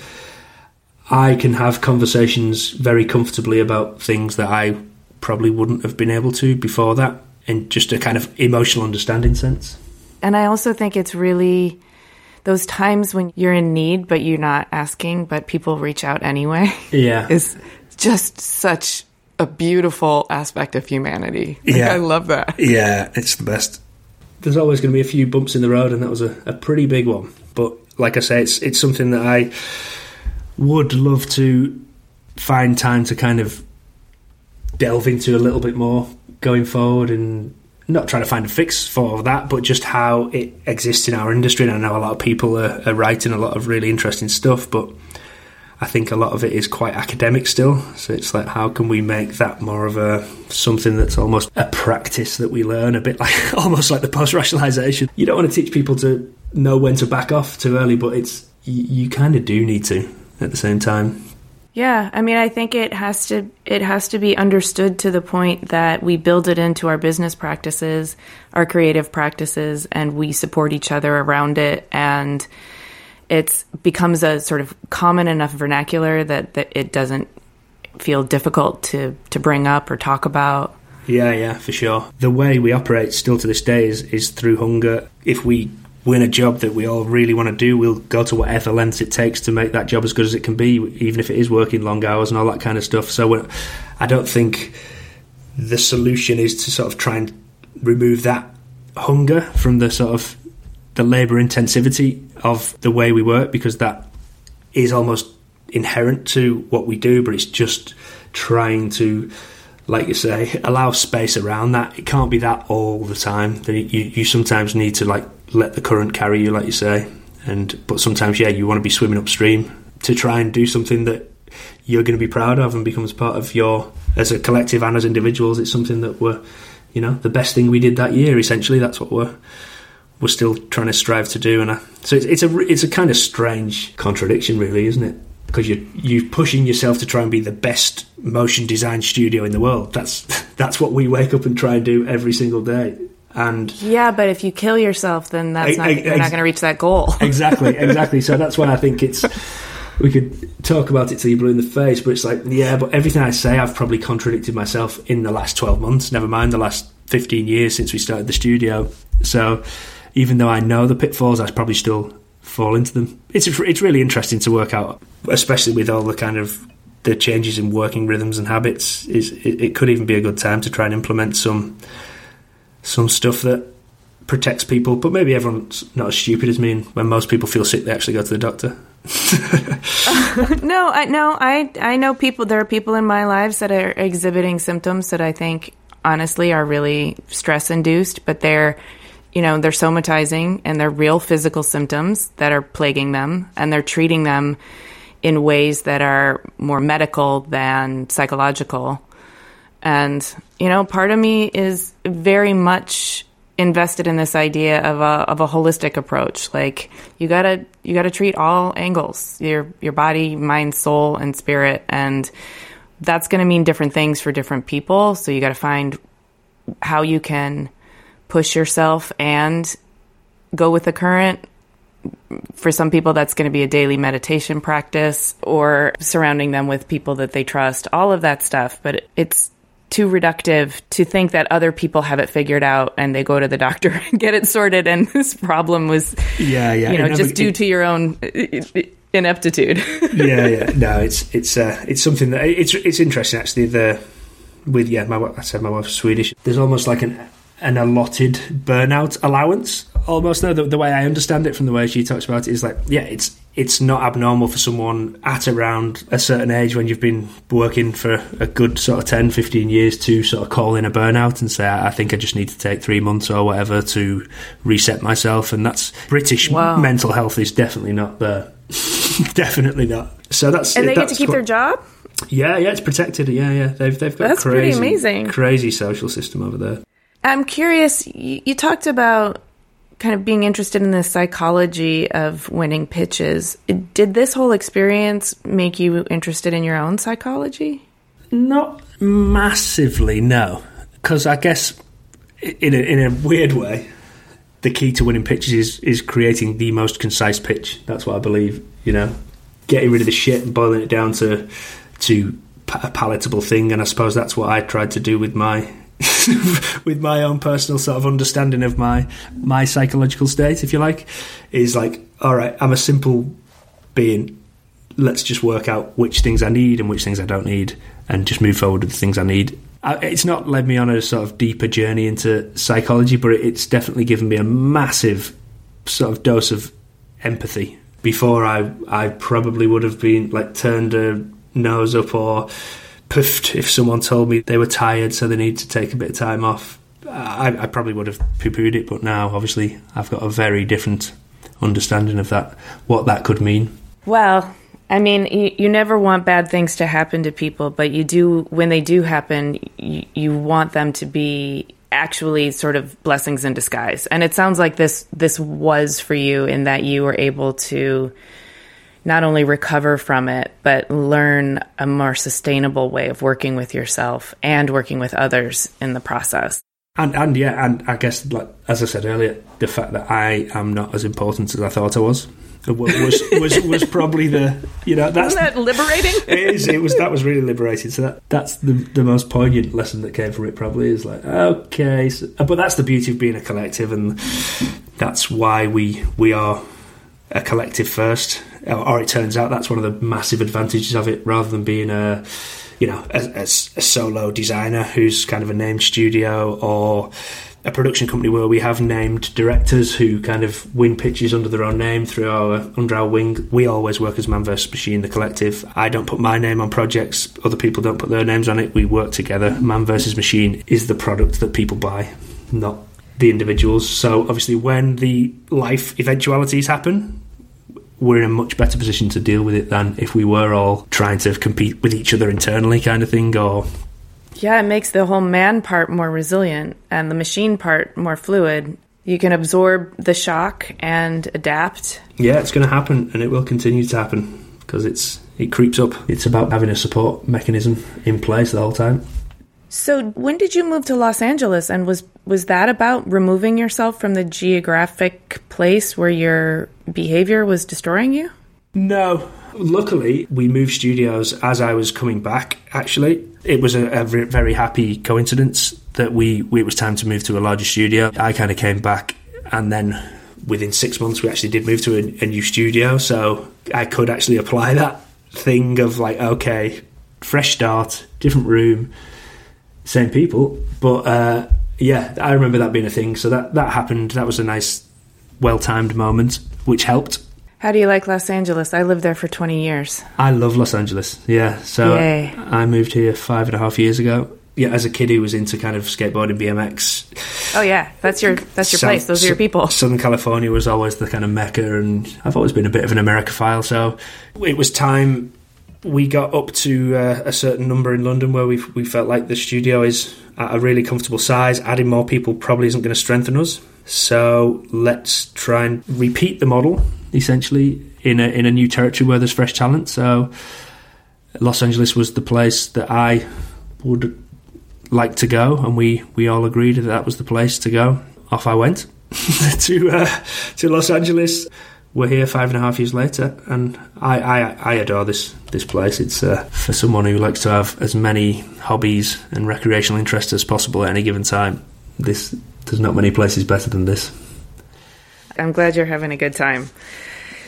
Speaker 1: I can have conversations very comfortably about things that I probably wouldn't have been able to before that in just a kind of emotional understanding sense.
Speaker 2: And I also think it's really those times when you're in need but you're not asking but people reach out anyway.
Speaker 1: Yeah.
Speaker 2: is just such a beautiful aspect of humanity. Like,
Speaker 1: Yeah.
Speaker 2: I love that.
Speaker 1: Yeah, it's the best. There's always going to be a few bumps in the road, and that was a, a pretty big one. But like I say, it's it's something that I would love to find time to kind of delve into a little bit more going forward, and not trying to find a fix for that, but just how it exists in our industry. And I know a lot of people are, are writing a lot of really interesting stuff, but I think a lot of it is quite academic still. So it's like, how can we make that more of a something that's almost a practice that we learn a bit like almost like the post rationalization. You don't want to teach people to know when to back off too early, but it's you, you kind of do need to at the same time.
Speaker 2: Yeah, I mean, I think it has to it has to be understood to the point that we build it into our business practices, our creative practices, and we support each other around it, and it's becomes a sort of common enough vernacular that, that it doesn't feel difficult to to bring up or talk about.
Speaker 1: Yeah, yeah, for sure. The way we operate still to this day is, is through hunger. If we win a job that we all really want to do, we'll go to whatever lengths it takes to make that job as good as it can be, even if it is working long hours and all that kind of stuff. So I don't think the solution is to sort of try and remove that hunger from the sort of the labour intensivity of the way we work because that is almost inherent to what we do, but it's just trying to, like you say, allow space around that. It can't be that all the time. You, you sometimes need to like let the current carry you, like you say, and but sometimes, yeah, you want to be swimming upstream to try and do something that you're going to be proud of and becomes part of your as a collective and as individuals. It's something that we're, you know, the best thing we did that year. Essentially, that's what we're we're still trying to strive to do. And I, so it's, it's a it's a kind of strange contradiction, really, isn't it? Because you're you pushing yourself to try and be the best motion design studio in the world. That's that's what we wake up and try and do every single day. And
Speaker 2: Yeah, but if you kill yourself, then that's
Speaker 1: Ex-
Speaker 2: not
Speaker 1: ex-
Speaker 2: you're not going to reach that goal.
Speaker 1: exactly, exactly. So that's why I think it's. We could talk about it till you blue in the face, but it's like, yeah, but everything I say, I've probably contradicted myself in the last 12 months, never mind the last 15 years since we started the studio. So even though I know the pitfalls, I probably still fall into them. It's, it's really interesting to work out, especially with all the kind of the changes in working rhythms and habits. Is it, it could even be a good time to try and implement some some stuff that protects people, but maybe everyone's not as stupid as me. And when most people feel sick, they actually go to the doctor.
Speaker 2: no, I no, I I know people. There are people in my lives that are exhibiting symptoms that I think honestly are really stress induced, but they're you know they're somatizing and they're real physical symptoms that are plaguing them, and they're treating them in ways that are more medical than psychological. And you know, part of me is very much invested in this idea of a of a holistic approach. Like you gotta you gotta treat all angles your your body, mind, soul, and spirit, and that's going to mean different things for different people. So you got to find how you can push yourself and go with the current. For some people, that's going to be a daily meditation practice or surrounding them with people that they trust, all of that stuff. But it's too reductive to think that other people have it figured out and they go to the doctor and get it sorted and this problem was
Speaker 1: Yeah, yeah.
Speaker 2: you know just due
Speaker 1: it-
Speaker 2: to your own ineptitude
Speaker 1: yeah, yeah. No, it's it's uh, it's something that it's it's interesting actually. The with yeah, my I said my wife's Swedish. There's almost like an an allotted burnout allowance. Almost though the, the way I understand it from the way she talks about it is like yeah, it's it's not abnormal for someone at around a certain age when you've been working for a good sort of 10, 15 years to sort of call in a burnout and say I think I just need to take three months or whatever to reset myself. And that's British
Speaker 2: Wow.
Speaker 1: mental health is definitely not there. definitely not. So that's
Speaker 2: And they get to keep
Speaker 1: quite-
Speaker 2: their job?
Speaker 1: Yeah, yeah, it's protected. Yeah, yeah, they've they've got
Speaker 2: That's
Speaker 1: crazy,
Speaker 2: pretty amazing.
Speaker 1: crazy social system over there.
Speaker 2: I'm curious, you, you talked about kind of being interested in the psychology of winning pitches. Did this whole experience make you interested in your own psychology?
Speaker 1: Not massively, no. Because I guess in a, in a weird way, the key to winning pitches is, is creating the most concise pitch. That's what I believe. You know, getting rid of the shit and boiling it down to to a palatable thing. And I suppose that's what I tried to do with my with my own personal sort of understanding of my my psychological state, if you like, is like, all right, I'm a simple being let's just work out which things I need and which things I don't need, and just move forward with the things I need. It's not led me on a sort of deeper journey into psychology, but it's definitely given me a massive sort of dose of empathy. Before I, I probably would have been like turned a nose up or puffed if someone told me they were tired, so they need to take a bit of time off. I, I probably would have poo-pooed it, but now obviously I've got a very different understanding of that, what that could mean.
Speaker 2: Well, I mean, you, you never want bad things to happen to people, but you do, when they do happen, you, you want them to be actually sort of blessings in disguise. And it sounds like this this was for you in that you were able to not only recover from it, but learn a more sustainable way of working with yourself and working with others in the process.
Speaker 1: And and yeah, and I guess like as I said earlier, the fact that I am not as important as I thought I was uh, was was was, was probably the you know that's
Speaker 2: Isn't that liberating?
Speaker 1: it is it was that was really liberating. So that that's the the most poignant lesson that came from it. Probably is like okay, so, uh, but that's the beauty of being a collective, and that's why we we are a collective first. Or, it turns out that's one of the massive advantages of it, rather than being a you know a, a, a solo designer who's kind of a named studio or a production company where we have named directors who kind of win pitches under their own name through our under our wing. We always work as Man vs Machine, the collective. I don't put my name on projects; other people don't put their names on it. We work together. Man vs Machine is the product that people buy, not the individuals. So obviously, when the life eventualities happen, we're in a much better position to deal with it than if we were all trying to compete with each other internally, kind of thing, or
Speaker 2: Yeah, it makes the whole man part more resilient and the machine part more fluid. You can absorb the shock and adapt.
Speaker 1: Yeah, it's going to happen, and it will continue to happen because it's it creeps up. It's about having a support mechanism in place the whole time.
Speaker 2: So, when did you move to Los Angeles and was was that about removing yourself from the geographic place where your behavior was destroying you?
Speaker 1: No, luckily we moved studios as I was coming back. Actually, it was a, a very happy coincidence that we, we it was time to move to a larger studio. I kind of came back, and then within six months we actually did move to a, a new studio. So I could actually apply that thing of like, okay, fresh start, different room, same people. But uh, yeah, I remember that being a thing. So that that happened. That was a nice, well timed moment, which helped.
Speaker 2: How do you like Los Angeles? I lived there for 20 years.
Speaker 1: I love Los Angeles. Yeah, so
Speaker 2: Yay.
Speaker 1: I moved here five and a half years ago. Yeah, as a kid who was into kind of skateboarding, BMX.
Speaker 2: Oh yeah, that's your that's your
Speaker 1: South-
Speaker 2: place. Those are your people.
Speaker 1: Southern California was always the kind of mecca, and I've always been a bit of an Americophile. So it was time we got up to uh, a certain number in London where we we felt like the studio is at a really comfortable size. Adding more people probably isn't going to strengthen us. So let's try and repeat the model essentially in a in a new territory where there's fresh talent. So Los Angeles was the place that I would like to go, and we, we all agreed that that was the place to go. Off I went to uh, to Los Angeles. We're here five and a half years later, and I, I, I adore this this place. It's uh, for someone who likes to have as many hobbies and recreational interests as possible at any given time. This there's not many places better than this.
Speaker 2: I'm glad you're having a good time.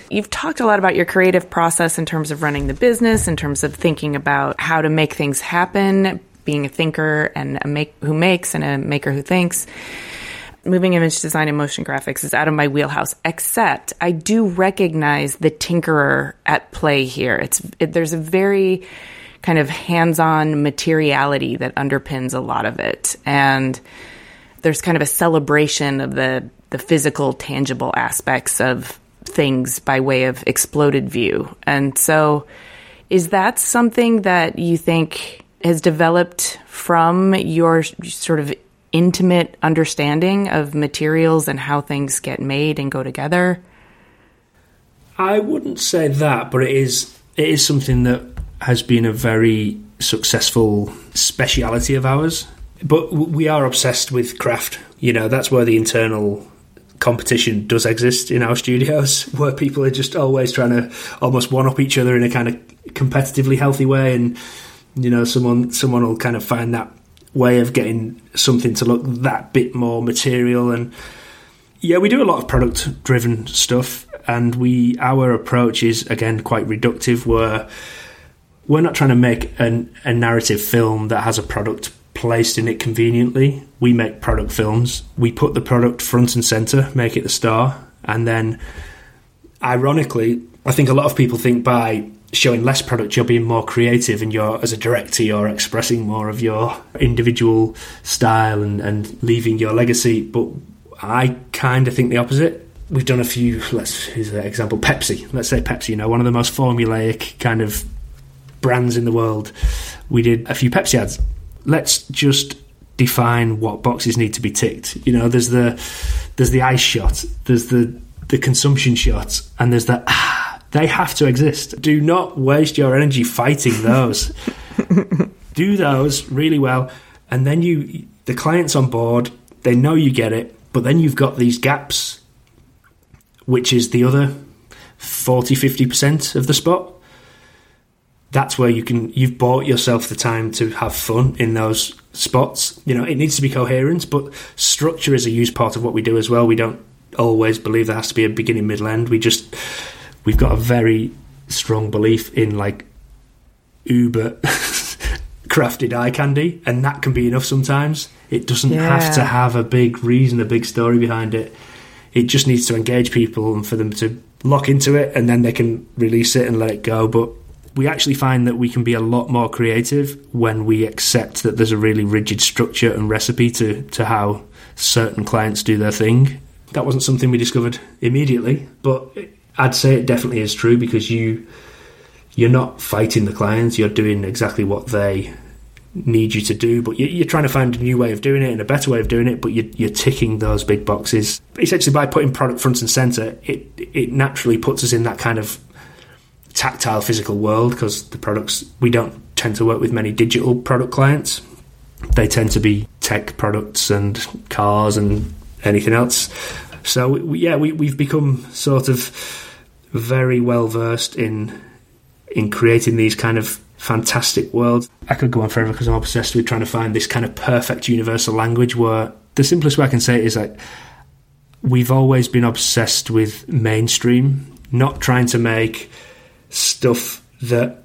Speaker 2: You've talked a lot about your creative process in terms of running the business, in terms of thinking about how to make things happen, being a thinker and a make who makes and a maker who thinks. Moving image design and motion graphics is out of my wheelhouse, except I do recognize the tinkerer at play here. It's it, there's a very kind of hands-on materiality that underpins a lot of it, and there's kind of a celebration of the the physical, tangible aspects of things by way of exploded view. And so, is that something that you think has developed from your sort of intimate understanding of materials and how things get made and go together?
Speaker 1: I wouldn't say that, but it is it is something that has been a very successful speciality of ours. But we are obsessed with craft. You know, that's where the internal competition does exist in our studios, where people are just always trying to almost one up each other in a kind of competitively healthy way, and you know, someone someone will kind of find that way of getting something to look that bit more material and yeah, we do a lot of product driven stuff and we our approach is again quite reductive where we're not trying to make an, a narrative film that has a product placed in it conveniently. We make product films. We put the product front and center, make it the star, and then ironically, I think a lot of people think by showing less product you're being more creative and you're as a director you're expressing more of your individual style and, and leaving your legacy. But i kind of think the opposite. We've done a few let's use an example pepsi. Let's say pepsi you know one of the most formulaic kind of brands in the world. We did a few pepsi ads. Let's just define what boxes need to be ticked. You know there's the there's the ice shot there's the the consumption shot and there's the ah they have to exist. Do not waste your energy fighting those. Do those really well, and then you, the client's on board. They know you get it, but then you've got these gaps, which is the other 40 50% of the spot. That's where you can, you've bought yourself the time to have fun in those spots. You know, it needs to be coherent, but structure is a huge part of what we do as well. We don't always believe there has to be a beginning, middle, end. We just, we've got a very strong belief in like uber crafted eye candy, and that can be enough sometimes. It doesn't yeah. have to have a big reason, a big story behind it. It just needs to engage people and for them to lock into it, and then they can release it and let it go. But we actually find that we can be a lot more creative when we accept that there's a really rigid structure and recipe to, to how certain clients do their thing. That wasn't something we discovered immediately, but I'd say it definitely is true because you you're not fighting the clients. You're doing exactly what they need you to do, but you're trying to find a new way of doing it and a better way of doing it. But you're, ticking those big boxes. Essentially, by putting product front and center, it it naturally puts us in that kind of tactile, physical world because the products we don't tend to work with many digital product clients. They tend to be tech products and cars and anything else. So yeah, we, we've become sort of very well versed in in creating these kind of fantastic worlds. I could go on forever because I'm obsessed with trying to find this kind of perfect universal language where the simplest way I can say it is like we've always been obsessed with mainstream, not trying to make stuff that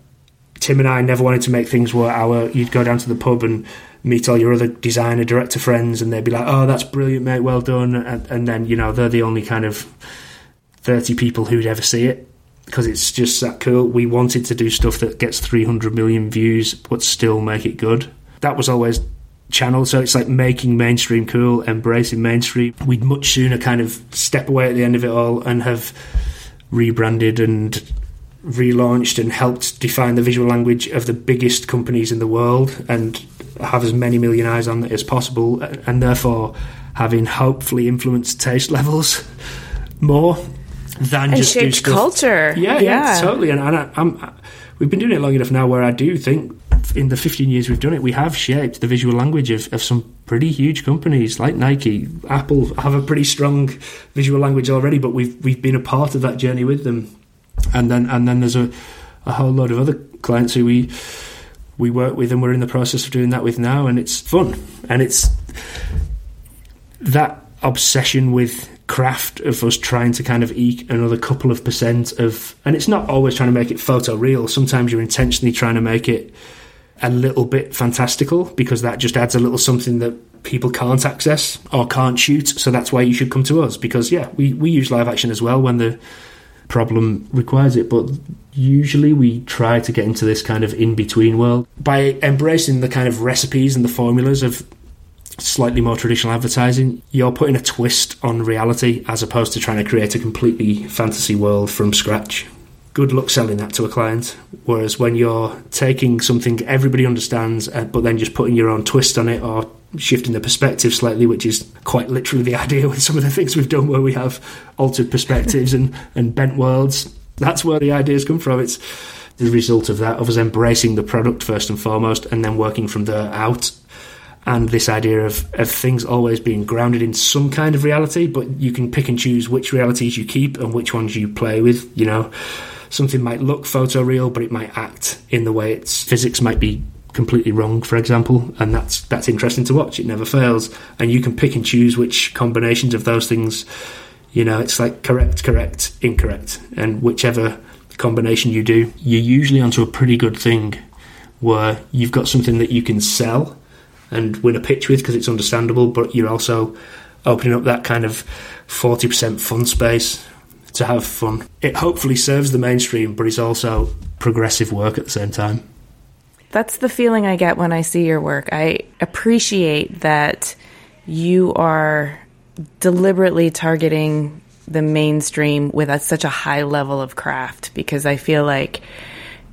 Speaker 1: Tim and I never wanted to make things where our you'd go down to the pub and meet all your other designer director friends and they'd be like, "Oh, that's brilliant, mate, well done," and, and then you know they're the only kind of 30 people who'd ever see it because it's just that cool. We wanted to do stuff that gets 300 million views but still make it good. That was always channel. So it's like making mainstream cool, embracing mainstream. We'd much sooner kind of step away at the end of it all and have rebranded and relaunched and helped define the visual language of the biggest companies in the world and have as many million eyes on it as possible and therefore having hopefully influenced taste levels more than
Speaker 2: and
Speaker 1: just
Speaker 2: shaped culture.
Speaker 1: Yeah, yeah, yeah, totally. And, and I, am we've been doing it long enough now where I do think in the 15 years we've done it, we have shaped the visual language of, of some pretty huge companies like Nike, Apple have a pretty strong visual language already, but we've we've been a part of that journey with them. And then and then there's a, a whole load of other clients who we we work with and we're in the process of doing that with now and it's fun. And it's that obsession with craft of us trying to kind of eke another couple of percent of and it's not always trying to make it photo real sometimes you're intentionally trying to make it a little bit fantastical because that just adds a little something that people can't access or can't shoot. So that's why you should come to us because yeah we, we use live action as well when the problem requires it. But usually we try to get into this kind of in-between world. By embracing the kind of recipes and the formulas of slightly more traditional advertising, you're putting a twist on reality as opposed to trying to create a completely fantasy world from scratch. Good luck selling that to a client. Whereas when you're taking something everybody understands, uh, but then just putting your own twist on it or shifting the perspective slightly, which is quite literally the idea with some of the things we've done where we have altered perspectives and, and bent worlds, that's where the ideas come from. It's the result of that, of us embracing the product first and foremost, and then working from there out and this idea of, of things always being grounded in some kind of reality, but you can pick and choose which realities you keep and which ones you play with. You know, something might look photoreal, but it might act in the way its physics might be completely wrong, for example, and that's that's interesting to watch. It never fails, and you can pick and choose which combinations of those things. You know, it's like correct, correct, incorrect, and whichever combination you do, you're usually onto a pretty good thing where you've got something that you can sell and win a pitch with because it's understandable, but you're also opening up that kind of 40% fun space to have fun. It hopefully serves the mainstream, but it's also progressive work at the same time.
Speaker 2: That's the feeling I get when I see your work. I appreciate that you are deliberately targeting the mainstream with a, such a high level of craft because I feel like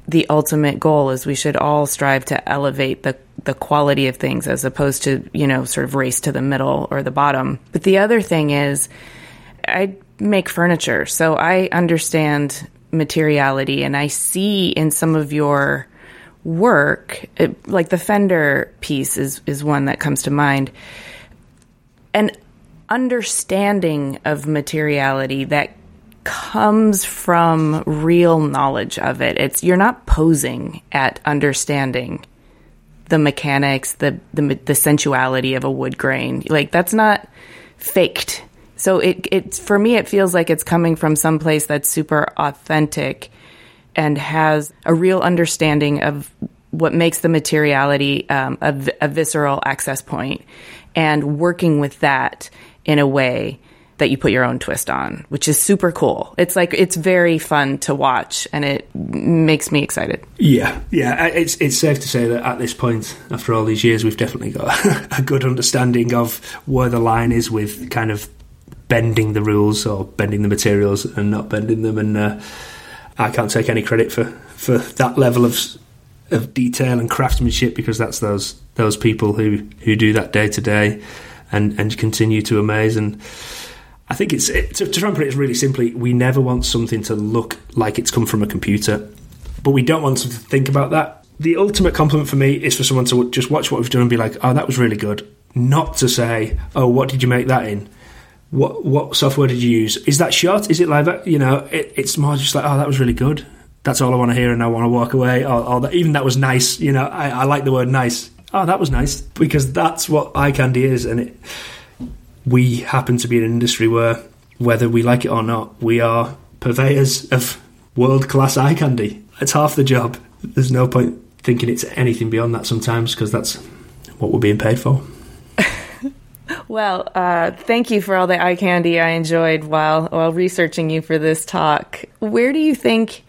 Speaker 2: the ultimate goal is we should all strive to elevate the the quality of things as opposed to you know sort of race to the middle or the bottom. But the other thing is i make furniture so i understand materiality and i see in some of your work it, like the fender piece is is one that comes to mind. An understanding of materiality that comes from real knowledge of it. It's you're not posing at understanding the mechanics, the the, the sensuality of a wood grain. Like that's not faked. So it it for me it feels like it's coming from some place that's super authentic and has a real understanding of what makes the materiality um, a, a visceral access point and working with that in a way that you put your own twist on, which is super cool. It's like it's very fun to watch, and it makes me excited.
Speaker 1: Yeah, yeah. It's it's safe to say that at this point, after all these years, we've definitely got a good understanding of where the line is with kind of bending the rules or bending the materials and not bending them. And uh, I can't take any credit for for that level of of detail and craftsmanship because that's those those people who who do that day to day and and continue to amaze and I think it's it, to, to try and put it really simply. We never want something to look like it's come from a computer, but we don't want to think about that. The ultimate compliment for me is for someone to just watch what we've done and be like, "Oh, that was really good." Not to say, "Oh, what did you make that in?" What what software did you use? Is that shot? Is it live? You know, it, it's more just like, "Oh, that was really good." That's all I want to hear, and I want to walk away. Or, or that, even that was nice. You know, I, I like the word nice. Oh, that was nice because that's what eye candy is, and it we happen to be in an industry where, whether we like it or not, we are purveyors of world class eye candy. It's half the job. There's no point thinking it's anything beyond that sometimes because that's what we're being paid for.
Speaker 2: well, uh, thank you for all the eye candy I enjoyed while while researching you for this talk. Where do you think?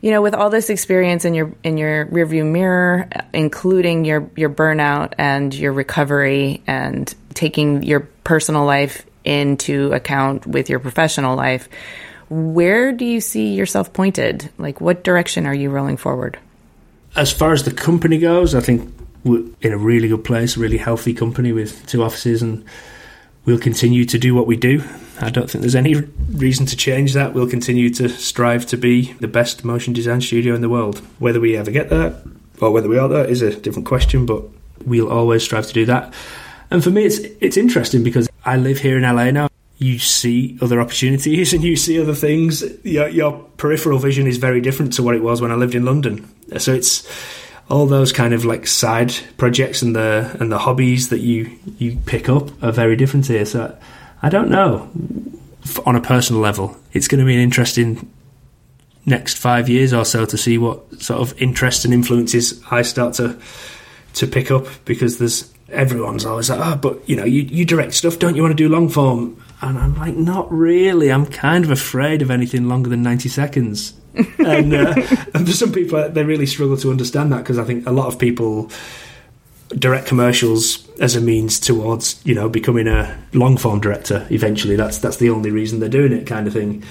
Speaker 2: You know, with all this experience in your in your rearview mirror, including your your burnout and your recovery, and taking your personal life into account with your professional life, where do you see yourself pointed? Like, what direction are you rolling forward?
Speaker 1: As far as the company goes, I think we're in a really good place, really healthy company with two offices, and we'll continue to do what we do. I don't think there's any reason to change that. We'll continue to strive to be the best motion design studio in the world. Whether we ever get there or whether we are there is a different question, but we'll always strive to do that. And for me, it's it's interesting because I live here in LA now. You see other opportunities and you see other things. Your, your peripheral vision is very different to what it was when I lived in London. So it's all those kind of like side projects and the and the hobbies that you you pick up are very different here. So I don't know. On a personal level, it's going to be an interesting next five years or so to see what sort of interests and influences I start to to pick up because there's everyone's always like, oh, but you know, you, you direct stuff, don't you want to do long form? And I'm like, not really. I'm kind of afraid of anything longer than 90 seconds. and, uh, and for some people, they really struggle to understand that because I think a lot of people direct commercials as a means towards you know becoming a long form director eventually. That's that's the only reason they're doing it, kind of thing.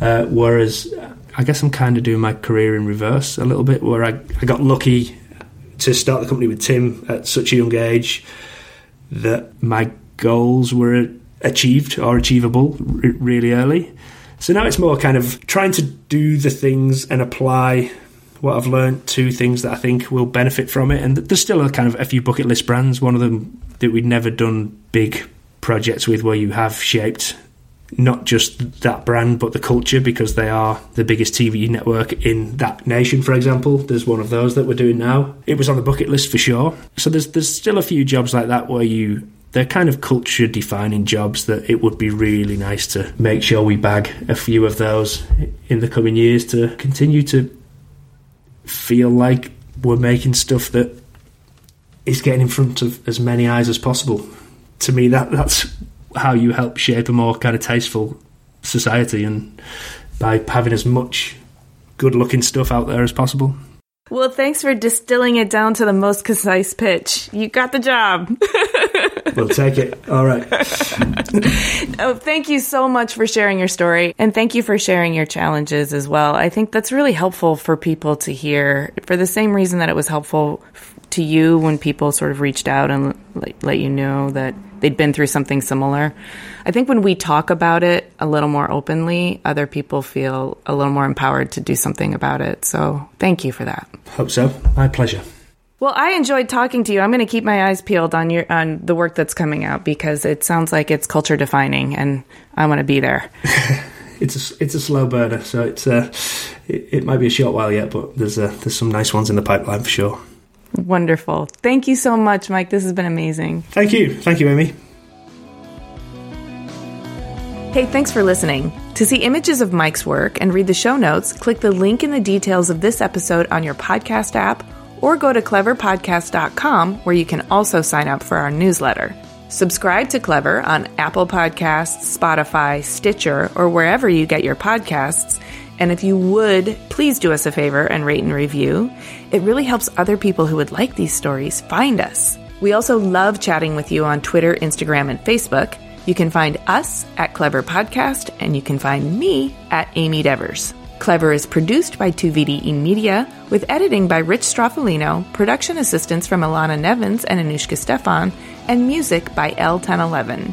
Speaker 1: Uh, whereas I guess I'm kind of doing my career in reverse a little bit, where I, I got lucky to start the company with Tim at such a young age that my goals were achieved or achievable really early. So now it's more kind of trying to do the things and apply what I've learned to things that I think will benefit from it. And there's still a kind of a few bucket list brands. One of them that we'd never done big projects with, where you have shaped not just that brand but the culture because they are the biggest TV network in that nation. For example, there's one of those that we're doing now. It was on the bucket list for sure. So there's there's still a few jobs like that where you they're kind of culture defining jobs that it would be really nice to make sure we bag a few of those in the coming years to continue to feel like we're making stuff that is getting in front of as many eyes as possible. To me, that that's how you help shape a more kind of tasteful society, and by having as much good-looking stuff out there as possible.
Speaker 2: Well, thanks for distilling it down to the most concise pitch. You got the job.
Speaker 1: we'll take it. All right.
Speaker 2: oh, thank you so much for sharing your story. And thank you for sharing your challenges as well. I think that's really helpful for people to hear for the same reason that it was helpful to you when people sort of reached out and let, let you know that they'd been through something similar. I think when we talk about it a little more openly, other people feel a little more empowered to do something about it. So thank you for that.
Speaker 1: Hope so. My pleasure.
Speaker 2: Well, I enjoyed talking to you. I'm going to keep my eyes peeled on your on the work that's coming out because it sounds like it's culture defining, and I want to be there.
Speaker 1: it's a, it's a slow burner, so it's uh, it, it, might be a short while yet, but there's uh, there's some nice ones in the pipeline for sure.
Speaker 2: Wonderful. Thank you so much, Mike. This has been amazing.
Speaker 1: Thank you. Thank you, Amy.
Speaker 2: Hey, thanks for listening. To see images of Mike's work and read the show notes, click the link in the details of this episode on your podcast app or go to cleverpodcast.com where you can also sign up for our newsletter. Subscribe to Clever on Apple Podcasts, Spotify, Stitcher, or wherever you get your podcasts. And if you would, please do us a favor and rate and review. It really helps other people who would like these stories find us. We also love chatting with you on Twitter, Instagram, and Facebook. You can find us at Clever Podcast, and you can find me at Amy Devers. Clever is produced by 2VDE Media, with editing by Rich Stroffolino, production assistance from Ilana Nevins and Anouchka Stephan, and music by El Ten Eleven.